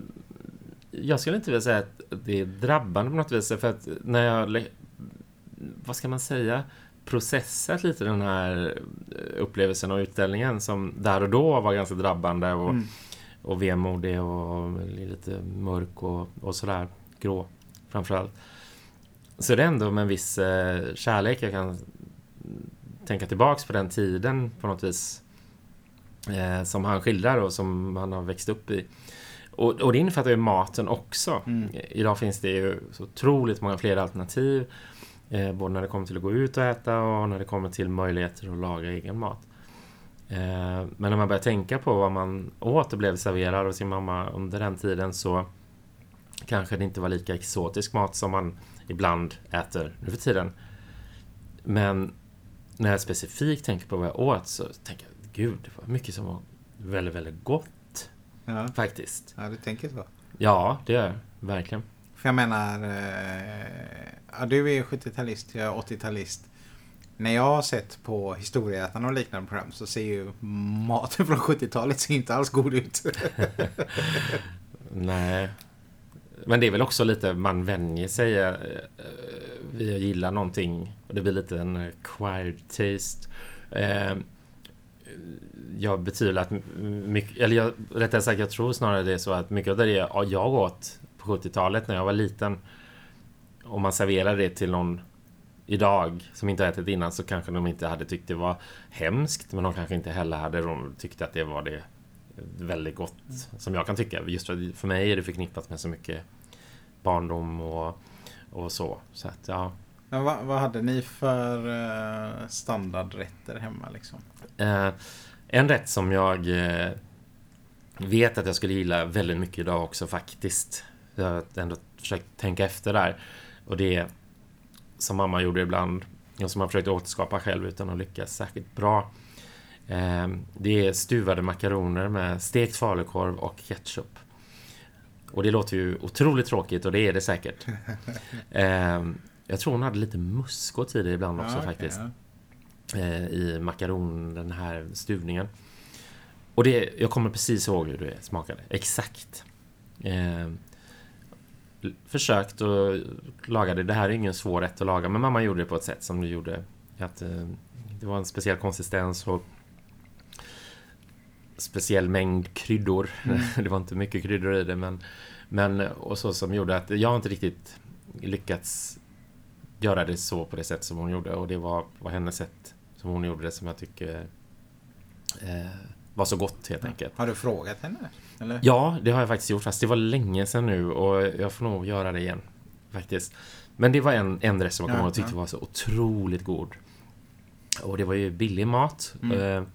jag skulle inte vilja säga att det är drabbande på något vis. För att när jag, vad ska man säga, processat lite den här eh, upplevelsen och utställningen som där och då var ganska drabbande och, Mm. och vemodig och lite mörk och, och sådär grå framförallt. Så det är ändå med en viss eh, kärlek jag kan tänka tillbaks på den tiden på något vis. Eh, som han skildrar och som han har växt upp i. Och, och det innefattar ju maten också. Mm. Idag finns det ju så otroligt många fler alternativ. Eh, både när det kommer till att gå ut och äta och när det kommer till möjligheter att laga egen mat. Eh, men när man börjar tänka på vad man åt och blev serverad av sin mamma under den tiden så kanske det inte var lika exotisk mat som man ibland äter nu för tiden. Men när jag specifikt tänker på vad jag åt så tänker jag gud, det var mycket som var väldigt, väldigt gott Ja. faktiskt. ja, du tänker så. Ja, det gör jag verkligen. För jag menar, eh, ja, du är 70-talist, jag är 80-talist. När jag har sett på Historieätarna och liknande program så ser ju maten från 70-talet inte alls god ut. [laughs] Nej. Men det är väl också lite, man vänjer sig eh, eh vid att gilla någonting och det blir lite en eh, acquired taste. Eh, jag betvivlar att mycket, eller jag, rättare sagt jag tror snarare det är så att mycket av det jag åt på 70-talet när jag var liten om man serverar det till någon idag som inte har ätit innan så kanske de inte hade tyckt det var hemskt men de kanske inte heller hade de tyckt att det var det väldigt gott som jag kan tycka. Just för, för mig är det förknippat med så mycket barndom och, och så. Så att ja. Men vad, vad hade ni för eh, standardrätter hemma liksom? Eh, en rätt som jag eh, vet att jag skulle gilla väldigt mycket idag också faktiskt. Jag har ändå försökt tänka efter där. Och det är som mamma gjorde ibland och som jag försökt återskapa själv utan att lyckas särskilt bra. Eh, det är stuvade makaroner med stekt falukorv och ketchup. Och det låter ju otroligt tråkigt och det är det säkert. [laughs] Eh, jag tror hon hade lite muskot i det ibland också Ja, okej, faktiskt ja. eh, i makaron, den här stuvningen. Och det, jag kommer precis ihåg hur det smakade. Exakt. Försökt att laga det. Det här är ingen svår rätt att laga, men mamma gjorde det på ett sätt som det gjorde att eh, det var en speciell konsistens och speciell mängd kryddor. [laughs] det var inte mycket kryddor i det, men, men och så som gjorde att jag inte riktigt lyckats göra det så på det sätt som hon gjorde och det var på hennes sätt som hon gjorde det som jag tycker eh, var så gott helt enkelt. Har du frågat henne? Eller? Ja, det har jag faktiskt gjort fast det var länge sedan nu och jag får nog göra det igen faktiskt. Men det var en, en rätt som jag kommer Ja, ihåg och tyckte var så otroligt god. Och det var ju billig mat. Mm.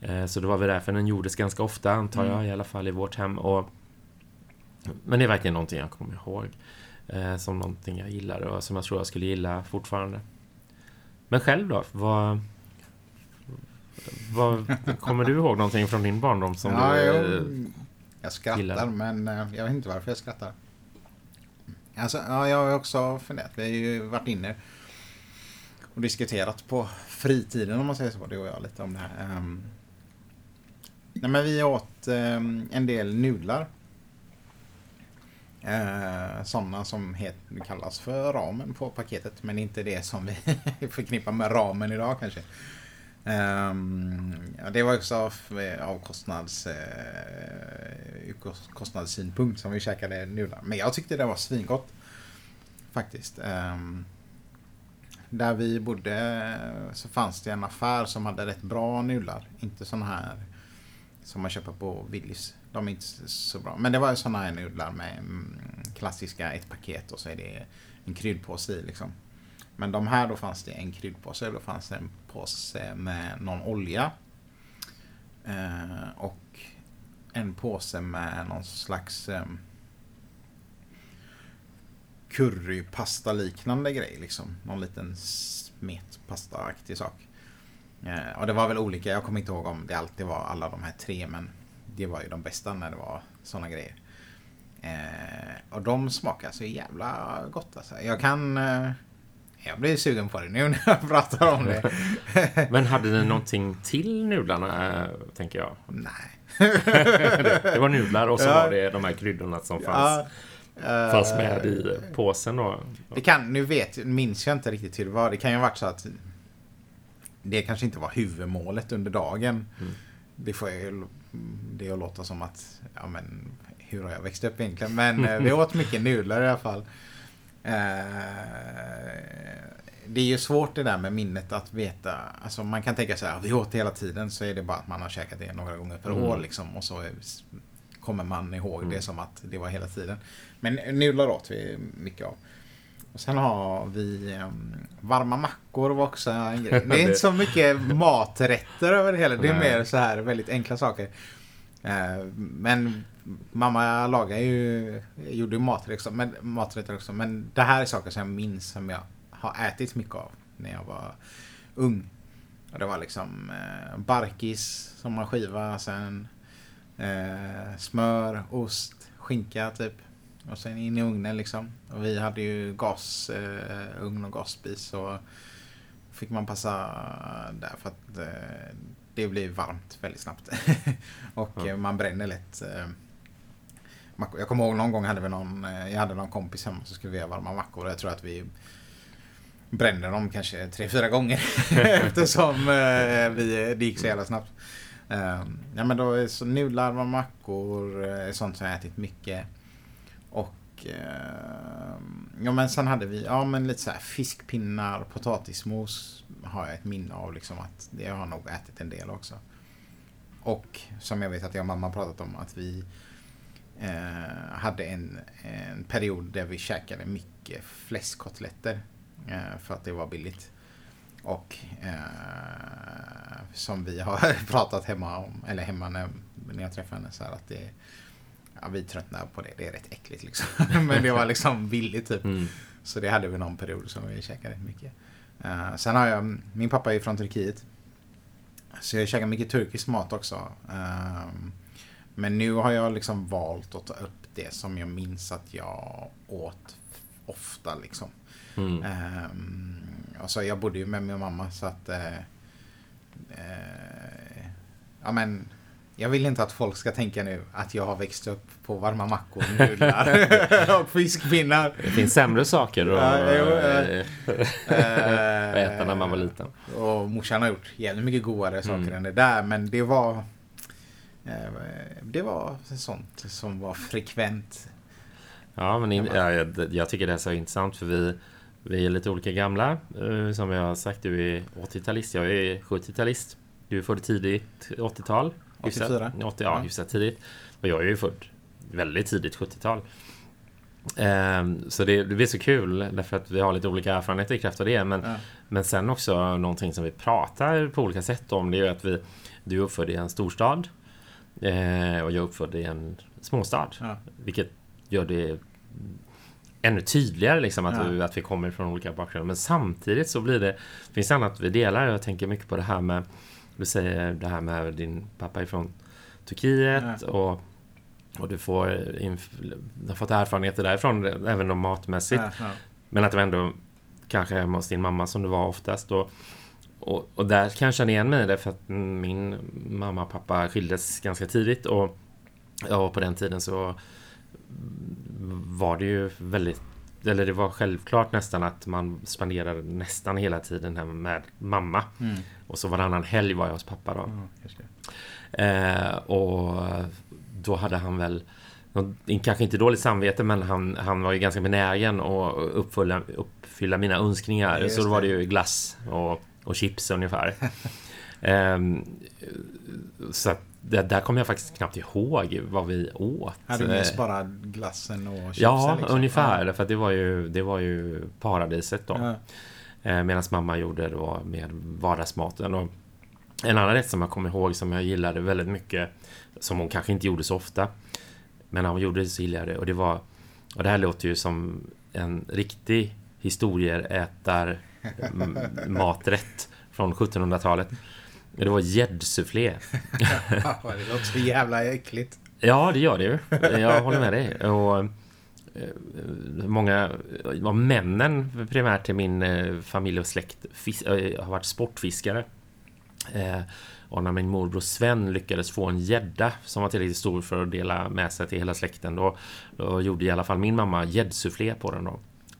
Eh, eh, Så det var väl därför den gjordes ganska ofta, antar jag, Mm. i alla fall i vårt hem. Och, men det är verkligen någonting jag kommer ihåg. eh, Som någonting jag gillade och som jag tror jag skulle gilla fortfarande. Men själv då? Vad, vad, kommer du ihåg någonting från din barndom som ja, du... jag, eh, skrattar, gillar. men eh, jag vet inte varför jag skrattar. Alltså, ja, jag har också funderat. Vi har ju varit inne och diskuterat på fritiden, om man säger så, du och jag, lite om det här. Um, nej, men vi åt ehm, en del nudlar. Uh, sådana som het, kallas för ramen på paketet, men inte det som vi [laughs] förknippar med ramen idag kanske. Um, ja, det var också av, av kostnads, eh, kostnadssynpunkt som vi käkade nudlar. Men jag tyckte det var svingott. Faktiskt. Um, där vi bodde så fanns det en affär som hade rätt bra nudlar. Inte såna här som man köper på Willys. De är inte så bra. Men det var sådana såna här nudlar med mm, klassiska ett paket och så är det en kryddpåse i liksom. Men de här då fanns det en kryddpåse, då fanns det en påse med någon olja. Eh, och en påse med någon slags eh, currypasta liknande grej liksom. Någon liten smetpasta-aktig sak. Eh, och det var väl olika, jag kommer inte ihåg om det alltid var alla de här tre men det var ju de bästa när det var sådana grejer. Eh, och de smakar så jävla gott alltså. Jag kan... Eh, jag blir sugen på det nu när jag pratar om det. [laughs] Men hade ni någonting till nudlarna, eh, tänker jag? Nej. [laughs] det, det var nudlar och så Ja. var det de här kryddorna som fanns, Ja, eh, fanns med i påsen då. Det kan, nu vet, minns jag inte riktigt hur det var. Det kan ju ha varit så att det kanske inte var huvudmålet under dagen. Mm. Det får jag ju det att låta som att, ja men hur har jag växt upp egentligen? Men eh, vi åt mycket nudlar i alla fall. Eh, det är ju svårt det där med minnet att veta. Alltså man kan tänka så här, vi åt det hela tiden så är det bara att man har käkat det några gånger per Mm. år liksom. Och så kommer man ihåg Mm. det som att det var hela tiden. Men nudlar åt vi mycket av. Och sen har vi um, varma mackor var också en grej. [laughs] Det är inte så mycket maträtter över det hela. Det är mer så här väldigt enkla saker. Eh, men mamma lagar ju, gjorde ju maträtter också, men, maträtter också. Men det här är saker som jag minns som jag har ätit mycket av när jag var ung. Och det var liksom eh, barkis som man skiva, sen eh, smör, ost, skinka typ. Och sen in i ugnen liksom. Och vi hade ju gasugn eh, och gasspis. Och fick man passa där för att eh, det blir varmt väldigt snabbt. [laughs] och eh, man bränner lätt. Eh, jag kommer ihåg någon gång hade vi någon, eh, jag hade någon kompis hemma så skulle vi göra varma mackor. Jag tror att vi brände dem kanske tre, fyra gånger. [laughs] Eftersom eh, vi, det gick så jävla snabbt. Eh, ja men då är så nudlar, varma mackor, eh, sånt som jag ätit mycket. Och eh, ja men sen hade vi, ja men lite så här fiskpinnar, potatismos har jag ett minne av liksom att det har jag nog ätit en del också. Och som jag vet att jag och mamma pratat om att vi eh, hade en, en period där vi käkade mycket fläskkotletter. Eh, för att det var billigt. Och eh, som vi har [laughs] pratat hemma om, eller hemma när, när jag träffade henne så här att det Ja, vi tröttnar på det. Det är rätt äckligt liksom. [laughs] Men det var liksom billigt typ. Mm. Så det hade vi någon period som vi käkade mycket. Eh, sen har jag, min pappa är från Turkiet. Så jag käkar mycket turkisk mat också. Ehm, men nu har jag liksom valt att ta upp det som jag minns att jag åt ofta liksom. Mm. Ehm, och så jag bodde ju med min mamma så att... eh, eh, ja men... Jag vill inte att folk ska tänka nu att jag har växt upp på varma mackor, nudlar [laughs] och fiskpinnar. Det finns sämre saker att eh, Eh, äta när man var liten. Och morsan har gjort jävligt mycket godare saker Mm. än det där. Men det var... Det var sånt som var frekvent. Ja, men in, ja, jag, jag tycker det är så intressant för vi, vi är lite olika gamla. eh, Som jag har sagt, du är 80-talist, jag är 70-talist. Du är född tidigt 80-tal. hyfsat. 84. 80, ja, Ja. hyfsat tidigt. Och jag är ju född väldigt tidigt 70-tal. Ehm, så det, det blir så kul därför att vi har lite olika erfarenheter i kraft av det. Men, Ja. men sen också någonting som vi pratar på olika sätt om det är ju att vi, du är uppfödd i en storstad eh, och jag är uppfödd i en småstad. Ja. Vilket gör det ännu tydligare liksom att, Ja. vi, att vi kommer från olika bakgrunder. Men samtidigt så blir det, finns det annat vi delar. Jag tänker mycket på det här med, du säger det här med din pappa ifrån Turkiet och, och du får du har fått erfarenheter därifrån, även om matmässigt. Ja, ja. Men att du ändå kanske hemma hos din mamma som du var oftast. Och, och, och där kan jag känna igen mig därför att min mamma och pappa skildes ganska tidigt. Och, och på den tiden så var det ju väldigt eller det var självklart nästan att man spenderade nästan hela tiden hemma med mamma. Mm. Och så varannan helg var jag hos pappa då. Det. Eh, och då hade han väl kanske inte dåligt samvete men han, han var ju ganska benägen att uppfylla, uppfylla mina önskningar. Just så då var det ju glass och, och chips ungefär. [laughs] Ehm, så att det, där kommer jag faktiskt knappt ihåg vad vi åt. Ja, du minns bara glassen och chipsen? Ja, liksom. ungefär. För att det var ju, det var ju paradiset då. Ja. Eh, Medan mamma gjorde då med vardagsmaten. Och en annan rätt som jag kommer ihåg som jag gillade väldigt mycket, som hon kanske inte gjorde så ofta, men när hon gjorde det så gillade jag det. Och det var, och det här låter ju som en riktig historieätar [laughs] maträtt från 1700-talet. Det var gäddsufflé. [laughs] Det låter så jävla äckligt. Ja, det gör det ju. Jag håller med dig. Och eh, många var männen primärt till min eh, familj och släkt eh, har varit sportfiskare. Och när min morbror Sven lyckades få en gädda som var tillräckligt stor för att dela med sig till hela släkten då, då gjorde i alla fall min mamma gäddsufflé på den då.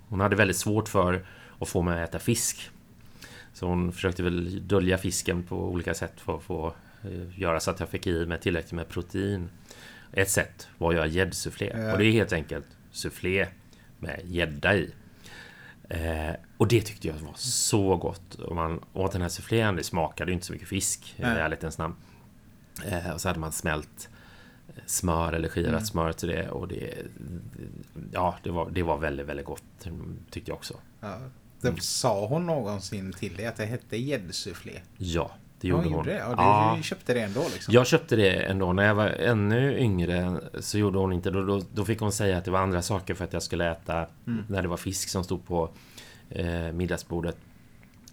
Hon hade väldigt svårt för att få mig att äta fisk. Så hon försökte väl dölja fisken på olika sätt för att få eh, göra så att jag fick i mig tillräckligt med protein. Ett sätt var att göra gäddsufflé. Och det är helt enkelt soufflé med gädda i. Eh, och det tyckte jag var så gott. Och man åt den här soufflén, det smakade ju inte så mycket fisk i Nej. ärlighetens namn. Eh, och så hade man smält smör eller skirat Mm. smör till det. Och det, ja, det var, det var väldigt, väldigt gott tyckte jag också. Ja. Det, sa hon någonsin till dig att det hette gäddsufflé? Ja, det gjorde hon gjorde det? Ja, du Ja. köpte det ändå liksom? Jag köpte det ändå. När jag var ännu yngre så gjorde hon inte då, då, då fick hon säga att det var andra saker för att jag skulle äta Mm. när det var fisk som stod på eh, middagsbordet.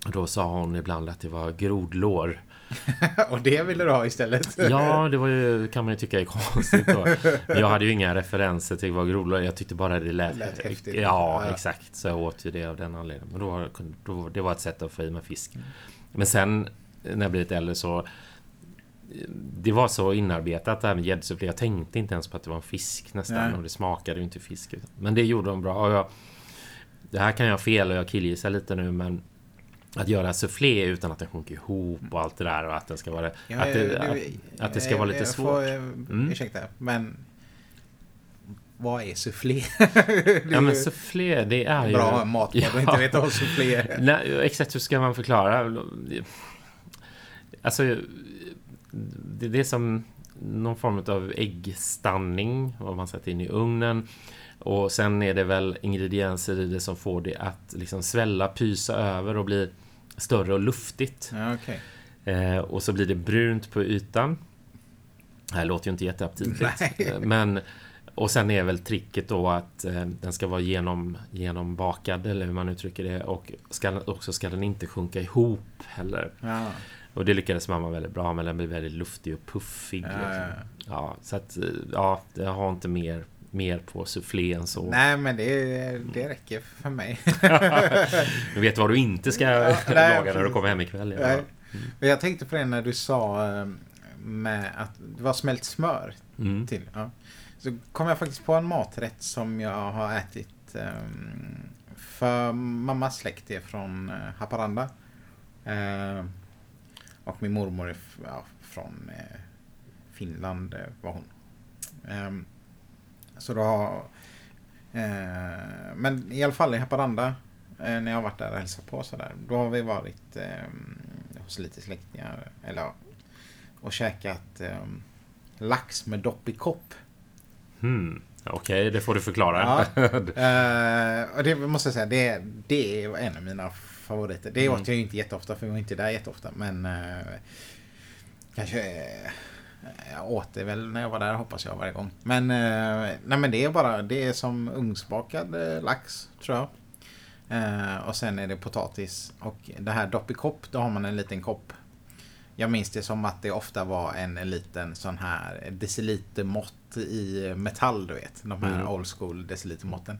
Då sa hon ibland att det var grodlår. [laughs] och det ville du ha istället? Ja, det var ju, kan man ju tycka är konstigt då. Jag hade ju inga referenser till vad grodlår Jag tyckte bara det lät, Lät häftigt. Ja, Ja. exakt. Så jag åt ju det av den anledningen. Men då, då, det var ett sätt att få i mig fisk. Men sen när jag blev lite äldre så det var så inarbetat det här med gäddsufflé. Jag tänkte inte ens på att det var en fisk nästan. Nej. Och det smakade ju inte fisk. Men det gjorde de bra. Och jag, det här kan jag fel och jag killgissar lite nu men att göra soufflé utan att den sjunker ihop och allt det där och att den ska vara... Ja, att, det, du- att, att det ska vara lite svårt. Får, eh, Mm. Ursäkta, men vad är soufflé? [laughs] Ja men soufflé det är ju... Bra matpodd och inte vet vad soufflé är. [laughs] Nej, exakt hur ska man förklara? Alltså, det, det är som någon form av äggstanning, vad man sätter in i ugnen. Och sen är det väl ingredienser i det som får det att liksom svälla, pysa över och bli större och luftigt. Ja, okej. Eh, och så blir det brunt på ytan. Det här låter ju inte jätteaptitligt. [laughs] Eh, Men, och sen är väl tricket då att eh, den ska vara genom, genombakad, eller hur man uttrycker det. Och ska, också ska den inte sjunka ihop heller. Ja, Och det lyckades mamma väldigt bra med. Den blev väldigt luftig och puffig. Ja, liksom. ja, ja, så att, eh, ja, jag har inte mer, mer på soufflé än så. Nej, men det, det räcker för mig. [laughs] Du vet vad du inte ska Ja, [laughs] nej, laga när du kommer hem ikväll. Ja. Nej. Men Jag tänkte på det när du sa eh, med att det var smält smör Mm. till. Ja. Så kom jag faktiskt på en maträtt som jag har ätit ehm, för mammas släkt är från eh, Haparanda. Eh, och min mormor är ja, från eh, Finland eh, var hon. Ehm, så då har... Eh, men i alla fall i Haparanda eh, när jag har varit där och hälsat på sådär. Då har vi varit eh, hos lite släktingar eller och käkat eh, lax med dopp i kopp. Hmm. Okej, det får du förklara. Ja. [laughs] Eh, och det måste jag säga, det, det är en av mina favoriter. Det åt jag ju inte jätteofta för vi var inte där jätteofta. Men eh, kanske... jag åt det väl när jag var där hoppas jag varje gång. Men, eh, nej, men det är bara det är som ugnsbakad eh, lax tror jag. Eh, och sen är det potatis. Och det här dopp i kopp, då har man en liten kopp. Jag minns det som att det ofta var en liten sån här decilitermått i metall, du vet. De här Mm. old school decilitermåtten.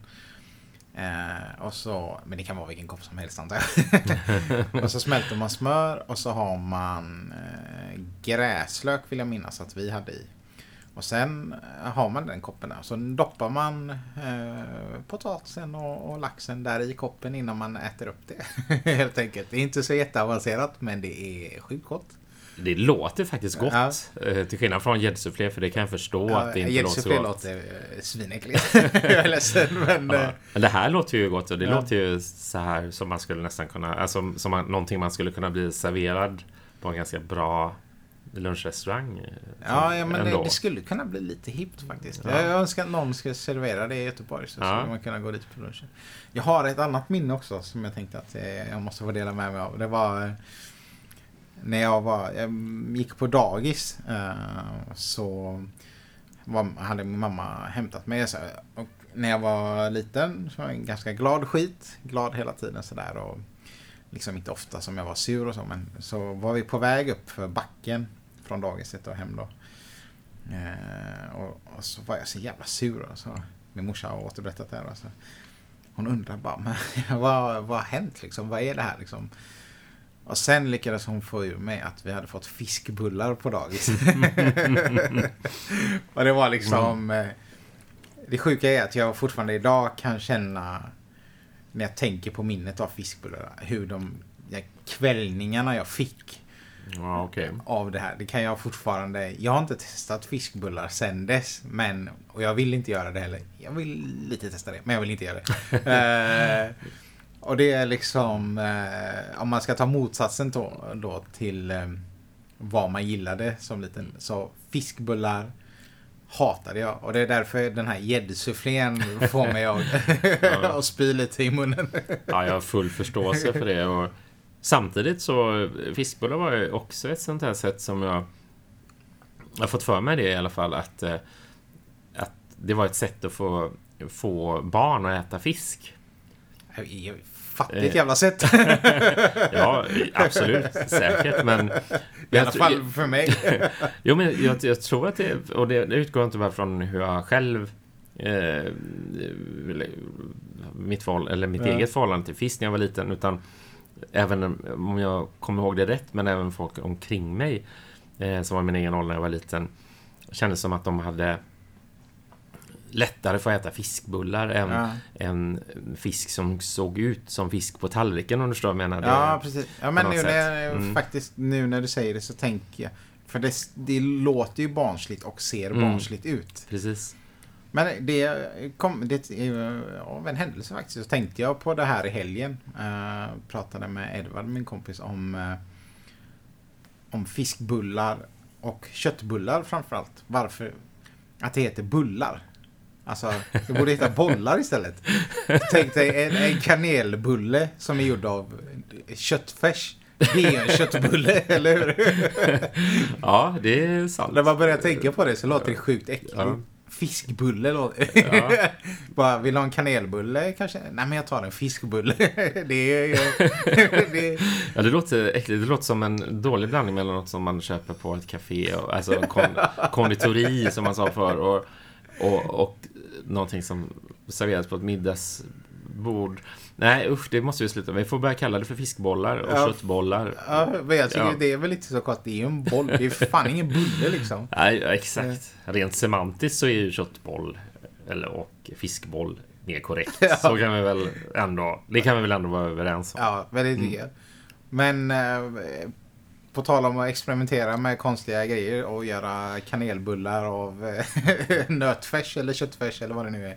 Eh, och så, men det kan vara vilken kopp som helst antar jag. [laughs] och så smälter man smör och så har man eh, gräslök vill jag minnas att vi hade i. Och sen eh, har man den koppen där. Så doppar man eh, potatisen och, och laxen där i koppen innan man äter upp det. [laughs] Helt enkelt. Det är inte så jätteavancerat men det är sjukt gott. Det låter faktiskt gott. Ja. eh, Till skillnad från gäddsufflé, för det kan jag förstå att det inte låter så gott. låter eh, svinäckligt. [laughs] jag är ledsen men... eh, Ja. Men det här låter ju gott och det Ja. låter ju så här som man skulle nästan kunna, alltså som man, någonting man skulle kunna bli serverad på en ganska bra lunchrestaurang. eh, Ja, ja men det, det skulle kunna bli lite hippt faktiskt. Ja. Jag önskar att någon skulle servera det i Göteborg så Ja. skulle man kunna gå dit på lunchen. Jag har ett annat minne också som jag tänkte att eh, jag måste få dela med mig av. Det var eh, när jag var, jag gick på dagis eh, så var, hade min mamma hämtat mig. Så, och när jag var liten så var jag en ganska glad skit. Glad hela tiden sådär. Och liksom inte ofta som jag var sur och så. Men så var vi på väg upp för backen från dagiset och hem då. Eh, och, och så var jag så jävla sur. Och så, min morsa har återberättat det här. Och så, hon undrar bara, [laughs] men, vad, vad har hänt liksom? Vad är det här liksom? Och sen lyckades hon få ur mig att vi hade fått fiskbullar på dagis. [laughs] och det var liksom... eh, Det sjuka är att jag fortfarande idag kan känna när jag tänker på minnet av fiskbullar, hur de kvällningarna jag fick Ja, okej. av det här. Det kan jag fortfarande... Jag har inte testat fiskbullar sen dess. Men, och jag vill inte göra det heller. Jag vill lite testa det, men jag vill inte göra det. [laughs] och det är liksom... Eh, om man ska ta motsatsen då, då till eh, vad man gillade som liten. Så fiskbullar hatade jag. Och det är därför den här gäddsufflén får mig att [laughs] [laughs] att spy lite i munnen. Ja, jag har full förståelse för det. Och samtidigt så, fiskbullar var ju också ett sånt här sätt som jag jag har fått för mig det i alla fall att, eh, att det var ett sätt att få, få barn att äta fisk. Fattigt Eh. jävla sätt. [laughs] Ja, absolut, säkert, men... I alla fall för mig. [laughs] Jo, men jag, jag tror att det... Och det, det utgår inte bara från hur jag själv... Eh, mitt, förhåll, eller mitt Ja. eget förhållande till fisk när jag var liten, utan även om jag kommer ihåg det rätt, men även folk omkring mig eh, som var min egen ålder när jag var liten, kändes som att de hade lättare för att äta fiskbullar än, Ja. än fisk som såg ut som fisk på tallriken om du förstår vad jag menar. Ja, precis. Ja, men nu när, Mm. faktiskt, nu när du säger det så tänker jag... För det, det låter ju barnsligt och ser Mm. barnsligt ut. Precis. Men det kom... Det, av en händelse faktiskt så tänkte jag på det här i helgen. Uh, pratade med Edvard, min kompis, om... eh, om fiskbullar och köttbullar framförallt. Varför... Att det heter bullar. Alltså, det borde heta bollar istället. Tänk dig en, en kanelbulle som är gjord av köttfärs. Det är en köttbulle, [laughs] eller hur? Ja, det är sant. När man börjar tänka på det så låter det sjukt äckligt. Ja. Fiskbulle låter... Ja. [laughs] Bara, vill du ha en kanelbulle kanske? Nej, men jag tar en fiskbulle. [laughs] det är... det Ja, det låter äckligt. Det låter som en dålig blandning mellan något som man köper på ett café, och, alltså kon, konditori som man sa förr, och, och, och någonting som serveras på ett middagsbord. Nej, usch, det måste vi sluta med. Vi får börja kalla det för fiskbollar och Ja. köttbollar. ja, men jag tycker Ja. det är väl inte så konstigt. Det är ju en boll. Det är [laughs] fan ingen bulle liksom. Nej, exakt. Rent semantiskt så är ju köttboll eller, och fiskboll mer korrekt. [laughs] Ja. Så kan vi väl ändå, det kan vi väl ändå vara överens om. Ja, väldigt mm. Men eh, på tal om att experimentera med konstiga grejer och göra kanelbullar av eh, [laughs] nötfärs eller köttfärs eller vad det nu är.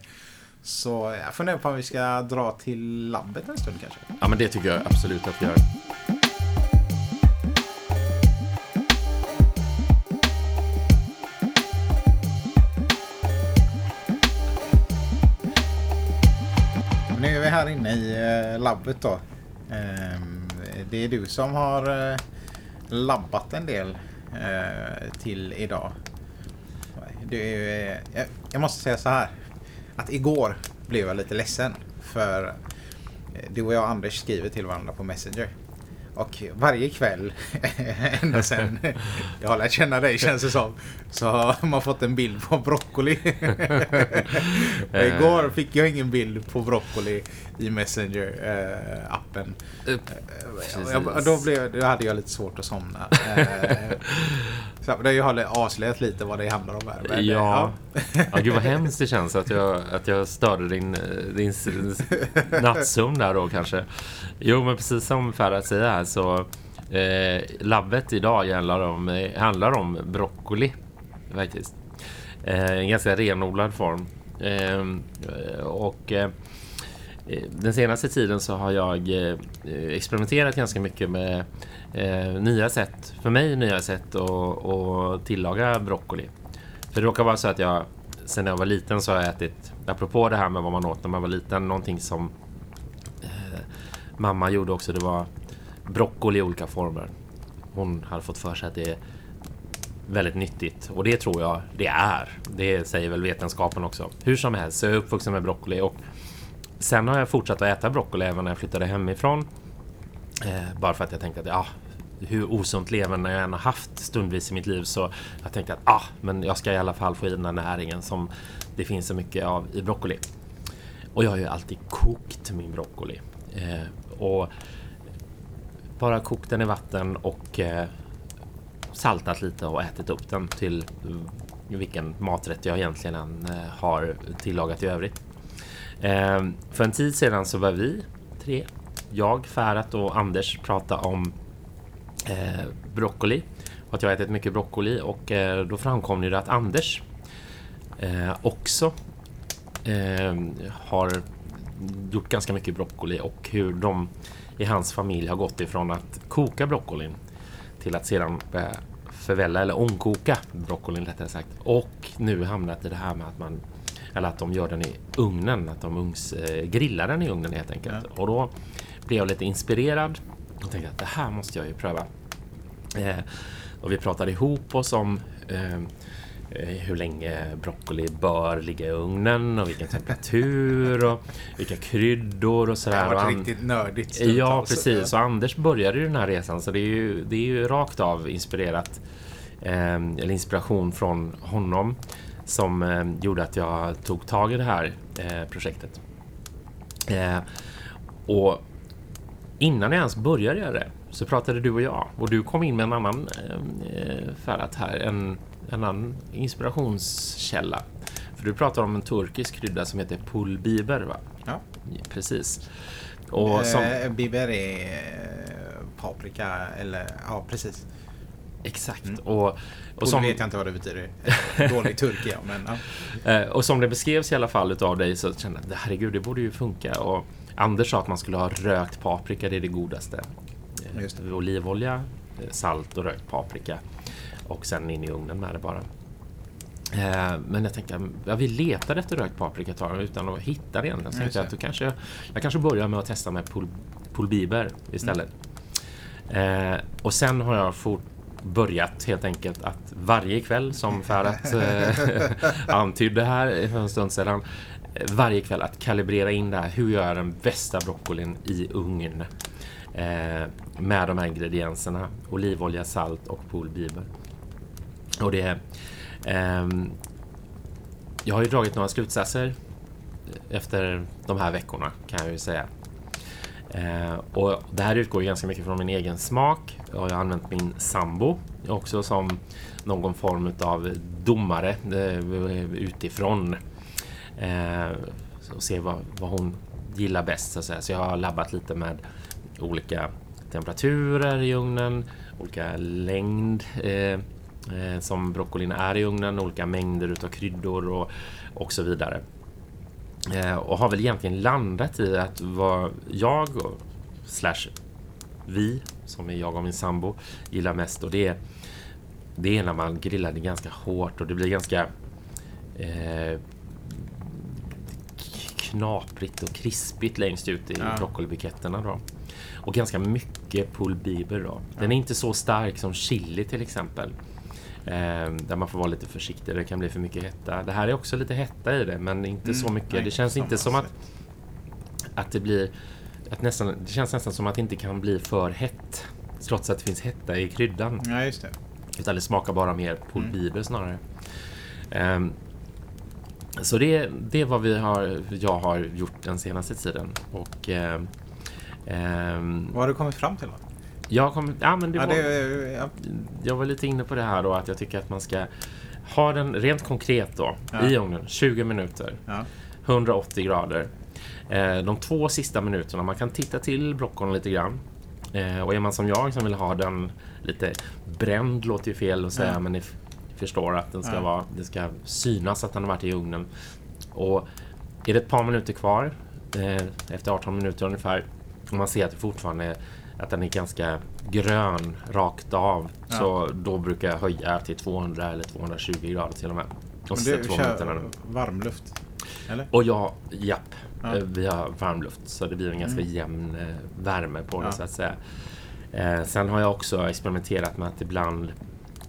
Så jag funderar på om vi ska dra till labbet en stund kanske. Ja, men det tycker jag absolut att vi gör. här inne i eh, labbet då. Ehm, det är du som har eh, labbat en del eh, till idag. Det, eh, jag, jag måste säga så här. Att igår blev jag lite ledsen. För eh, du och jag och Anders skriver till varandra på Messenger. Och varje kväll, [laughs] ända sen jag har lärt känna dig känns det som, så har man fått en bild på broccoli. [laughs] Igår fick jag ingen bild på broccoli i Messenger-appen. Eh, jag, då, blev, då hade jag lite svårt att somna. Eh, så det har avslöjat lite vad det handlar om här. Men, ja. ja, gud vad hemskt det känns att jag, att jag störde din, din nattsömn där då kanske. Jo, men precis som Ferhat säger här så eh, labbet idag handlar om, eh, handlar om broccoli faktiskt. Eh, en ganska renodlad form. Eh, och eh, eh den senaste tiden så har jag eh, eh, experimenterat ganska mycket med eh, nya sätt, för mig nya sätt att, att tillaga broccoli. För det råkar vara så att jag sen jag var liten så har jag ätit, apropå det här med vad man åt när man var liten, någonting som eh, mamma gjorde också, det var broccoli i olika former. Hon hade fått för sig att det är väldigt nyttigt och det tror jag det är. Det säger väl vetenskapen också. Hur som helst så är jag uppvuxen med broccoli och sen har jag fortsatt att äta broccoli även när jag flyttade hemifrån. Eh, bara för att jag tänkte att ja, hur osunt leverne jag än har haft stundvis i mitt liv så jag tänkte att ah, men jag ska i alla fall få i den här näringen som det finns så mycket av i broccoli. Och jag har ju alltid kokt min broccoli. Eh, och bara kokt den i vatten och eh, saltat lite och ätit upp den till vilken maträtt jag egentligen än eh, har tillagat i övrigt. Eh, för en tid sedan så var vi tre, jag, Färat och Anders prata om eh, broccoli och att jag ätit mycket broccoli och eh, då framkom det att Anders eh, också eh, har gjort ganska mycket broccoli och hur de i hans familj har gått ifrån att koka broccolin till att sedan förvälla eller omkoka broccolin rättare sagt och nu hamnat i det här med att man eller att de gör den i ugnen, att de ugns, eh, grillar den i ugnen helt enkelt. Ja. Och då blev jag lite inspirerad och tänkte att det här måste jag ju pröva. Eh, och vi pratade ihop oss om eh hur länge broccoli bör ligga i ugnen och vilken temperatur och vilka kryddor och sådär. Det har varit riktigt nördigt. Ja, precis. Och Anders började ju den här resan så det är ju, det är ju rakt av inspirerat eh, eller inspiration från honom som eh, gjorde att jag tog tag i det här eh, projektet. Eh, och innan jag ens började göra det så pratade du och jag och du kom in med en annan eh, färdat här, en, en annan inspirationskälla. För du pratar om en turkisk krydda som heter pulbiber va? Ja. Precis. Och som... Eh, biber är eh, paprika eller ja precis. Exakt. Mm. Och, och som... vet jag inte vad det betyder. [laughs] Dålig turk ja, men ja. Eh, och som det beskrevs i alla fall utav dig så kände jag herregud, det borde ju funka. Och Anders sa att man skulle ha rökt paprika, det är det godaste. Eh. Olivolja, eh, salt och rökt paprika. Och sen in i ugnen med det bara. Men jag tänkte, jag vill leta efter rökt paprika ett tag utan att hitta det egentligen. Så jag att då kanske, jag kanske börjar med att testa med pul, pulbiber istället. Mm. och sen har jag fort, börjat helt enkelt att varje kväll, som Ferhat [laughs] eh, antydde här för en stund sedan, varje kväll att kalibrera in det här. Hur gör jag den bästa broccolin i ugn? Eh, med de här ingredienserna. Olivolja, salt och poolbiber. Och det... Eh, jag har ju dragit några slutsatser efter de här veckorna kan jag ju säga. Eh, och det här utgår ganska mycket från min egen smak. Jag har använt min sambo också som någon form av domare eh, utifrån. Eh, och se vad, vad hon gillar bäst. Så, att säga. så jag har labbat lite med olika temperaturer i ugnen, olika längd eh, eh, som broccolin är i ugnen, olika mängder utav kryddor och, och så vidare. Eh, och har väl egentligen landat i att vad jag slash vi, som är jag och min sambo, gillar mest och det är, det är när man grillar det ganska hårt och det blir ganska eh, knaprigt och krispigt längst ut i Ja. broccolibuketterna då. Och ganska mycket pulled biber då. Den är inte så stark som chili till exempel. Eh, där man får vara lite försiktig, det kan bli för mycket hetta. Det här är också lite hetta i det, men inte så mycket. Mm. nej, det känns inte som att, att det blir... Att nästan, det känns nästan som att det inte kan bli för hett. Trots att det finns hetta i kryddan. Ja, just det. Utan det smakar bara mer pulled biber snarare. Ehm, så det, det är vad vi har, jag har gjort den senaste tiden. Och ehm, ehm, Vad har du kommit fram till då? Jag, kom, ja, men det Ja, var, det, ja, jag var lite inne på det här då att jag tycker att man ska ha den rent konkret då Ja. i ugnen 20 minuter. ja. 180 grader. Eh, de två sista minuterna, man kan titta till broccolin lite grann. Eh, och är man som jag som vill ha den lite bränd, låter ju fel att säga, men ni förstår att den ska vara, det ska synas att den har varit i ugnen. Och är det ett par minuter kvar, eh, efter 18 minuter ungefär, och man ser att det fortfarande är, att den är ganska grön rakt av, Ja. så då brukar jag höja till 200 eller 220 grader till och med. Och Men du kör varmluft? Eller? Och ja, japp. Ja. Eh, Vi har varmluft så det blir en ganska Mm. jämn eh, värme på det Ja. så att säga. Eh, sen har jag också experimenterat med att ibland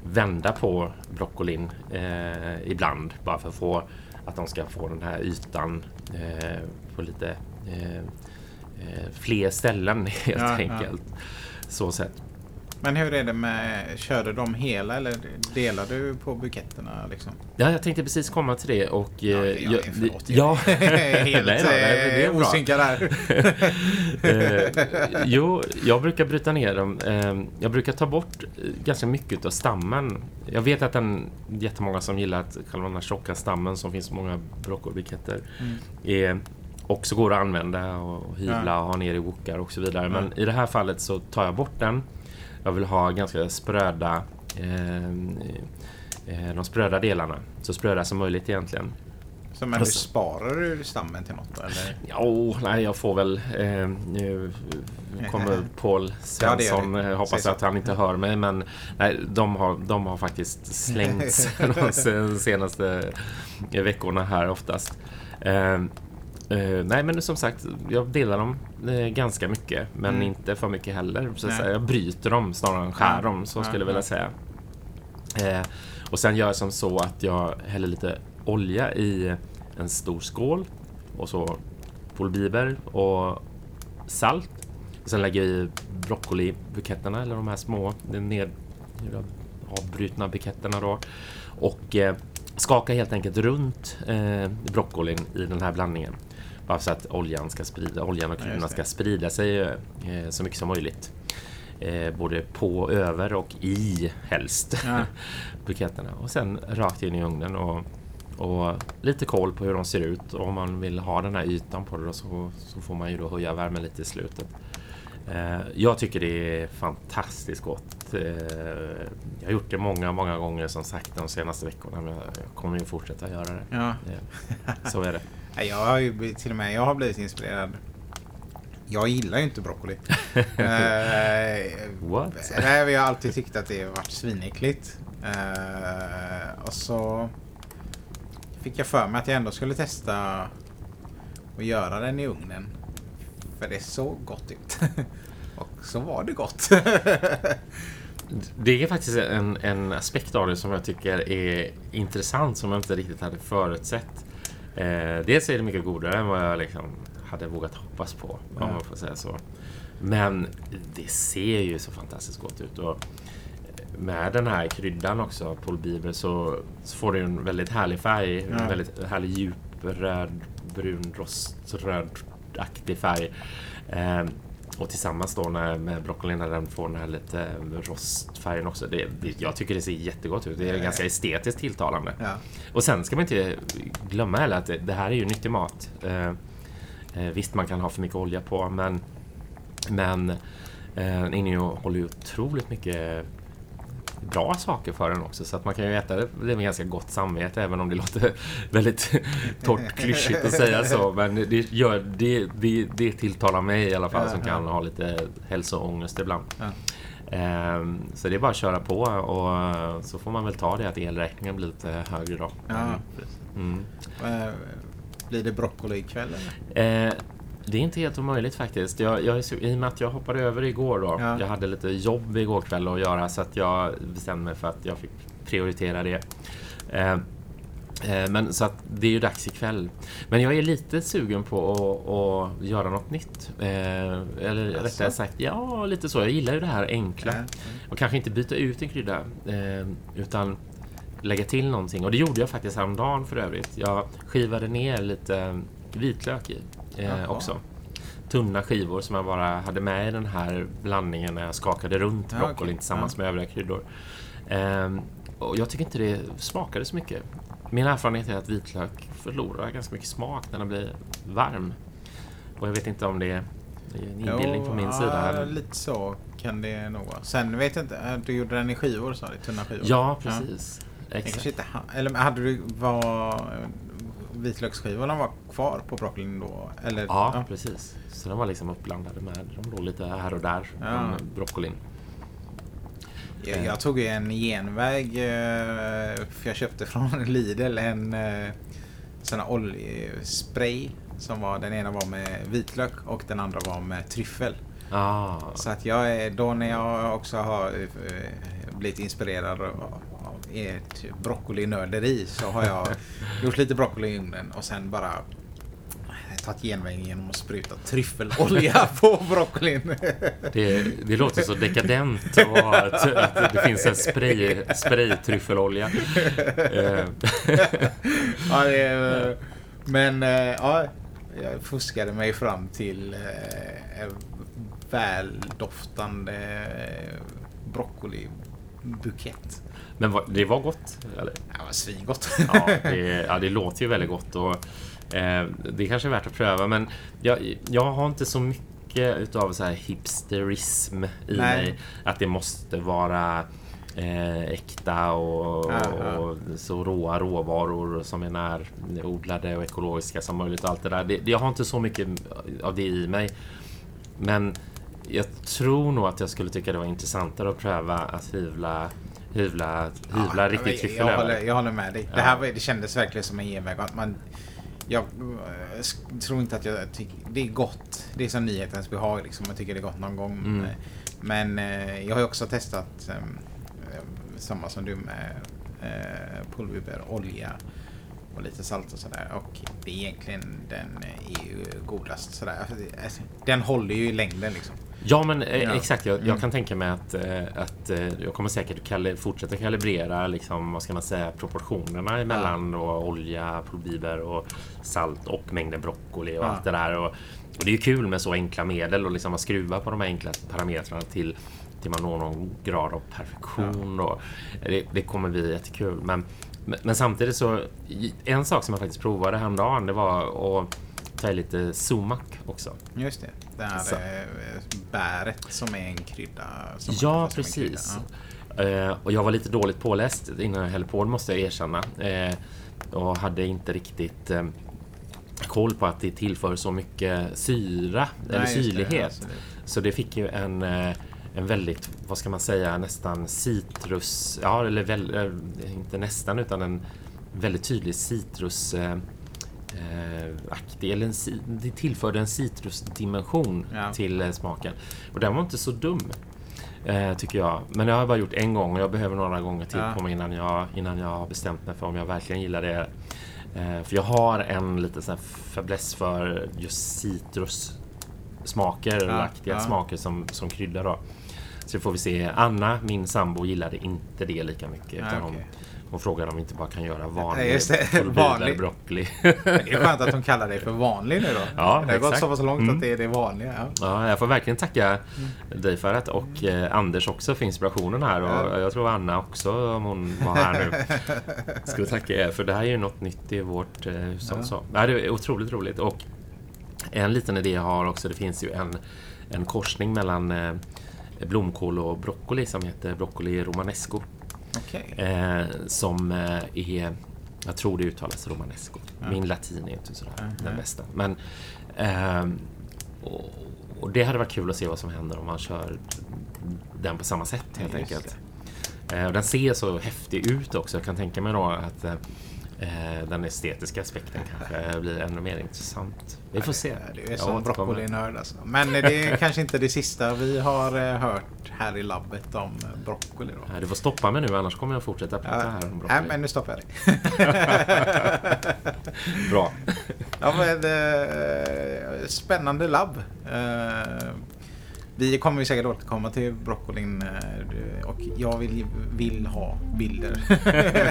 vända på broccolin eh, ibland bara för att få att de ska få den här ytan eh, på lite eh, fler ställen [laughs] helt Ja, ja. enkelt. Så sett. Men hur är det med, kör du dem hela eller delar du på buketterna liksom? Ja, jag tänkte precis komma till det och... Ja, eh, det- ja, jag- förlåt. ja. Helt Nej nej, eh, osynkad här. eh, jo, jag brukar bryta ner dem. Eh, jag brukar ta bort eh, ganska mycket av stammen. Jag vet att den jättemånga som gillar att själva den här tjocka stammen som finns i många broccolibiketter Mm. är också går att använda och hyvla Ja. och ha ner i wokar och så vidare. Ja. Men i det här fallet så tar jag bort den. Jag vill ha ganska spröda eh, eh, de spröda delarna. Så spröda som möjligt egentligen. Så men du Alltså- sparar du stammen till något eller? Ja, oh, nej, jag får väl... Eh, nu kommer [laughs] Paul Ja, Svensson. det. eh, hoppas att han inte hör mig, men nej, de, har, de har faktiskt slängts [laughs] de sen- senaste veckorna här oftast. Eh, eh, nej, men som sagt, jag delar dem eh, ganska mycket, men Mm. inte för mycket heller. Så säga. Jag bryter dem snarare än skär dem, så skulle jag vilja ja. säga. Eh, och sen gör jag som så att jag häller lite olja i en stor skål och så polbiber och salt. Och sen lägger jag i broccolibuketterna eller de här små ned, avbrutna buketterna då. Och eh, skaka helt enkelt runt eh, broccolin i den här blandningen. Bara så att oljan, ska sprida, oljan och kryddorna ska sprida sig eh, så mycket som möjligt. Eh, både på, över och i helst Ja. [laughs] buketterna. Och sen rakt in i ugnen och, och lite koll på hur de ser ut. Och om man vill ha den här ytan på det då, så, så får man ju då höja värmen lite i slutet. Eh, jag tycker det är fantastiskt gott. Jag har gjort det många, många gånger som sagt de senaste veckorna. Men jag kommer ju fortsätta göra det. Ja. Så är det. [laughs] Jag har ju till och med jag har blivit inspirerad. Jag gillar ju inte broccoli. [laughs] eh, What? nej, jag har alltid tyckt att det varit svinäckligt. Eh, och så fick jag för mig att jag ändå skulle testa att göra den i ugnen. För det såg gott ut. [laughs] och så var det gott. Det är faktiskt en, en aspekt av det som jag tycker är intressant som jag inte riktigt hade förutsett. Eh, dels är det mycket godare än vad jag liksom hade vågat hoppas på, om Ja. man får säga så. Men det ser ju så fantastiskt gott ut. Och med den här kryddan också, Paul Bieber, så, så får du en väldigt härlig färg. Ja. En väldigt härlig djup röd, brun, roströdaktig färg. Eh, och tillsammans då när, med broccolin när den får den här lite rostfärgen också. Det, det, jag tycker det ser jättegott ut. Det är Ja. ganska estetiskt tilltalande. ja. Och sen ska man inte glömma heller att det, det här är ju nyttig mat. Eh, eh, visst, man kan ha för mycket olja på, men, men eh, den innehåller ju otroligt mycket bra saker för den också. Så att man kan ju äta det med ganska gott samvete, även om det låter [laughs] väldigt [laughs] torrt klyschigt att säga så. Men det, gör, det, det, det tilltalar mig i alla fall, Ja, som ja. kan ha lite hälsoångest ibland. Ja. Ehm, Så det är bara att köra på och så får man väl ta det att elräkningen blir lite högre då. Ja. Mm. Eh, Blir det broccoli ikväll eller? Eh, det är inte helt omöjligt faktiskt. Jag, jag, I och med att jag hoppade över igår då. Ja. Jag hade lite jobb igår kväll att göra så att jag bestämde mig för att jag fick prioritera det. Eh, eh, men så att det är ju dags ikväll. Men jag är lite sugen på att, att göra något nytt. Eh, eller Jaså? rättare sagt, ja lite så. Jag gillar ju det här enkla. Ja. Och kanske inte byta ut en krydda. Eh, utan lägga till någonting. Och det gjorde jag faktiskt häromdagen för övrigt. Jag skivade ner lite vitlök i eh, också. Tunna skivor som jag bara hade med i den här blandningen när jag skakade runt Ja, broccolin okej. tillsammans Ja. med övriga kryddor. Ehm, och jag tycker inte det smakade så mycket. Min erfarenhet är att vitlök förlorar ganska mycket smak när den blir varm. Och jag vet inte om det är en inbildning från min ja, sida. lite så kan det nog vara. Sen vet jag inte, du gjorde den i skivor sa du? Tunna skivor? Ja, precis. Kanske Exakt. inte, eller hade du, var vitlöksskivorna var kvar på broccolin då? Eller, Ja, precis. Så de var liksom uppblandade med, de låg lite här och där, Ja. ja. broccolin. Jag, jag tog ju en genväg eh, för jag köpte från [laughs] Lidl en eh, sån här oljespray som var, den ena var med vitlök och den andra var med tryffel. Ah, Så att jag då när jag också har eh, blivit inspirerad ert broccolinörderi så har jag [laughs] gjort lite broccoli i ugnen och sen bara tagit genvägen genom att spruta tryffelolja [laughs] på broccolin. det, det låter så dekadent att, att det finns en spray, spraytryffelolja. Eh, [laughs] ja, det men eh, ja, jag fuskade mig fram till eh, väldoftande broccolibukett. Men vad- det var gott, eller? Det var svingott. [laughs] Ja, det, ja, det låter ju väldigt gott och eh, det kanske är värt att pröva. Men jag, jag har inte så mycket utav så här hipsterism i Nej. mig. Att det måste vara eh, äkta och, Ja, ja. och så råa råvaror som är närodlade och ekologiska som möjligt. Och allt det där. Det, jag har inte så mycket av det i mig. Men jag tror nog att jag skulle tycka det var intressantare att pröva att hyvla Hyvla, hyvla Ja, riktigt jag, tryffel jag, över. håller, jag håller med dig. Det här var- det kändes verkligen som en genväg. Att man, jag eh, tror inte att jag tycker... Det är gott. Det är som nyhetens behag liksom. Jag tycker det är gott någon gång. Mm. Eh, Men eh, jag har ju också testat ehm, eh, samma som du med eh, pulverbiber, olja och lite salt och sådär. Och det är egentligen den är ju godast sådär. Alltså, Den håller ju i längden liksom. Ja, men eh, Ja. exakt. Jag, Mm. jag kan tänka mig att, eh, att eh, jag kommer säkert kali- fortsätta kalibrera liksom, vad ska man säga, proportionerna mellan då, olja, pulverbiber och salt och mängden broccoli och Ja. allt det där. Och, och det är ju kul med så enkla medel och liksom att skruva på de här enkla parametrarna till till man når någon grad av perfektion. Och det, det kommer bli jättekul. Men, men, men samtidigt så, en sak som jag faktiskt provade häromdagen, det var att ta lite sumak också. Just det. Det här Så. eh, bäret som är en krydda. Ja, en krydda. precis. Ja. Eh, och jag var lite dåligt påläst innan jag hällde på det, måste jag erkänna. Eh, och hade inte riktigt eh, koll på att det tillför så mycket syra eller Nej, det. syrlighet. Absolut. Så det fick ju en, eh, en väldigt, vad ska man säga, nästan citrus... Ja, eller väl, inte nästan, utan en väldigt tydlig citrus... Eh, aktig, eller en, det tillförde en citrusdimension Ja. till eh, smaken. Och den var inte så dum, eh, tycker jag. Men jag har bara gjort en gång och jag behöver några gånger till Ja. på mig innan jag, innan jag har bestämt mig för om jag verkligen gillar det. För jag har en liten sån fäbless för just citrussmaker, eller aktiga ja. smaker som, som krydda då. Så får vi se. Anna, min sambo, gillade inte det lika mycket. Ja, Utan hon. Hon frågade om vi inte bara kan göra vanlig just det. Vanlig. broccoli. [laughs] Det är skönt att de kallar dig för vanlig nu då. Ja, det har gått så pass långt Mm. att det är det vanliga. Ja. Ja, jag får verkligen tacka dig för det och eh, Anders också för inspirationen här och Ja. jag tror Anna också om hon var här nu. [laughs] Skulle tacka er för det här är ju något nytt i vårt eh, hushåll. Ja. Ja, det är otroligt roligt och en liten idé jag har också, det finns ju en, en korsning mellan eh, blomkål och broccoli som heter broccoli romanesco. Okej. Eh, som eh, är, jag tror det uttalas romanesco. Ja. Min latin är inte sådär Mhm. den bästa. Men, ehm, och, och det hade varit kul att se vad som händer om man kör den på samma sätt helt Just enkelt. Eh, och den ser så häftig ut också. Jag kan tänka mig då att eh, Eh, den estetiska aspekten kanske blir ännu mer intressant. Vi får se. Du är som broccolinörd alltså. Men det är [laughs] kanske inte det sista vi har eh, hört här i labbet om eh, broccoli. Då. Du får stoppa mig nu annars kommer jag fortsätta prata ja, här om broccoli. Nej, men nu stoppar jag dig. [laughs] Bra. ja, men, spännande labb. Vi kommer ju säkert återkomma till broccolin eh, och jag vill, vill ha bilder.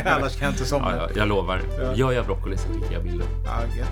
[laughs] Annars kan jag inte somna. Ja, ja, jag lovar. Gör jag broccoli så skickar jag bilder. Ja.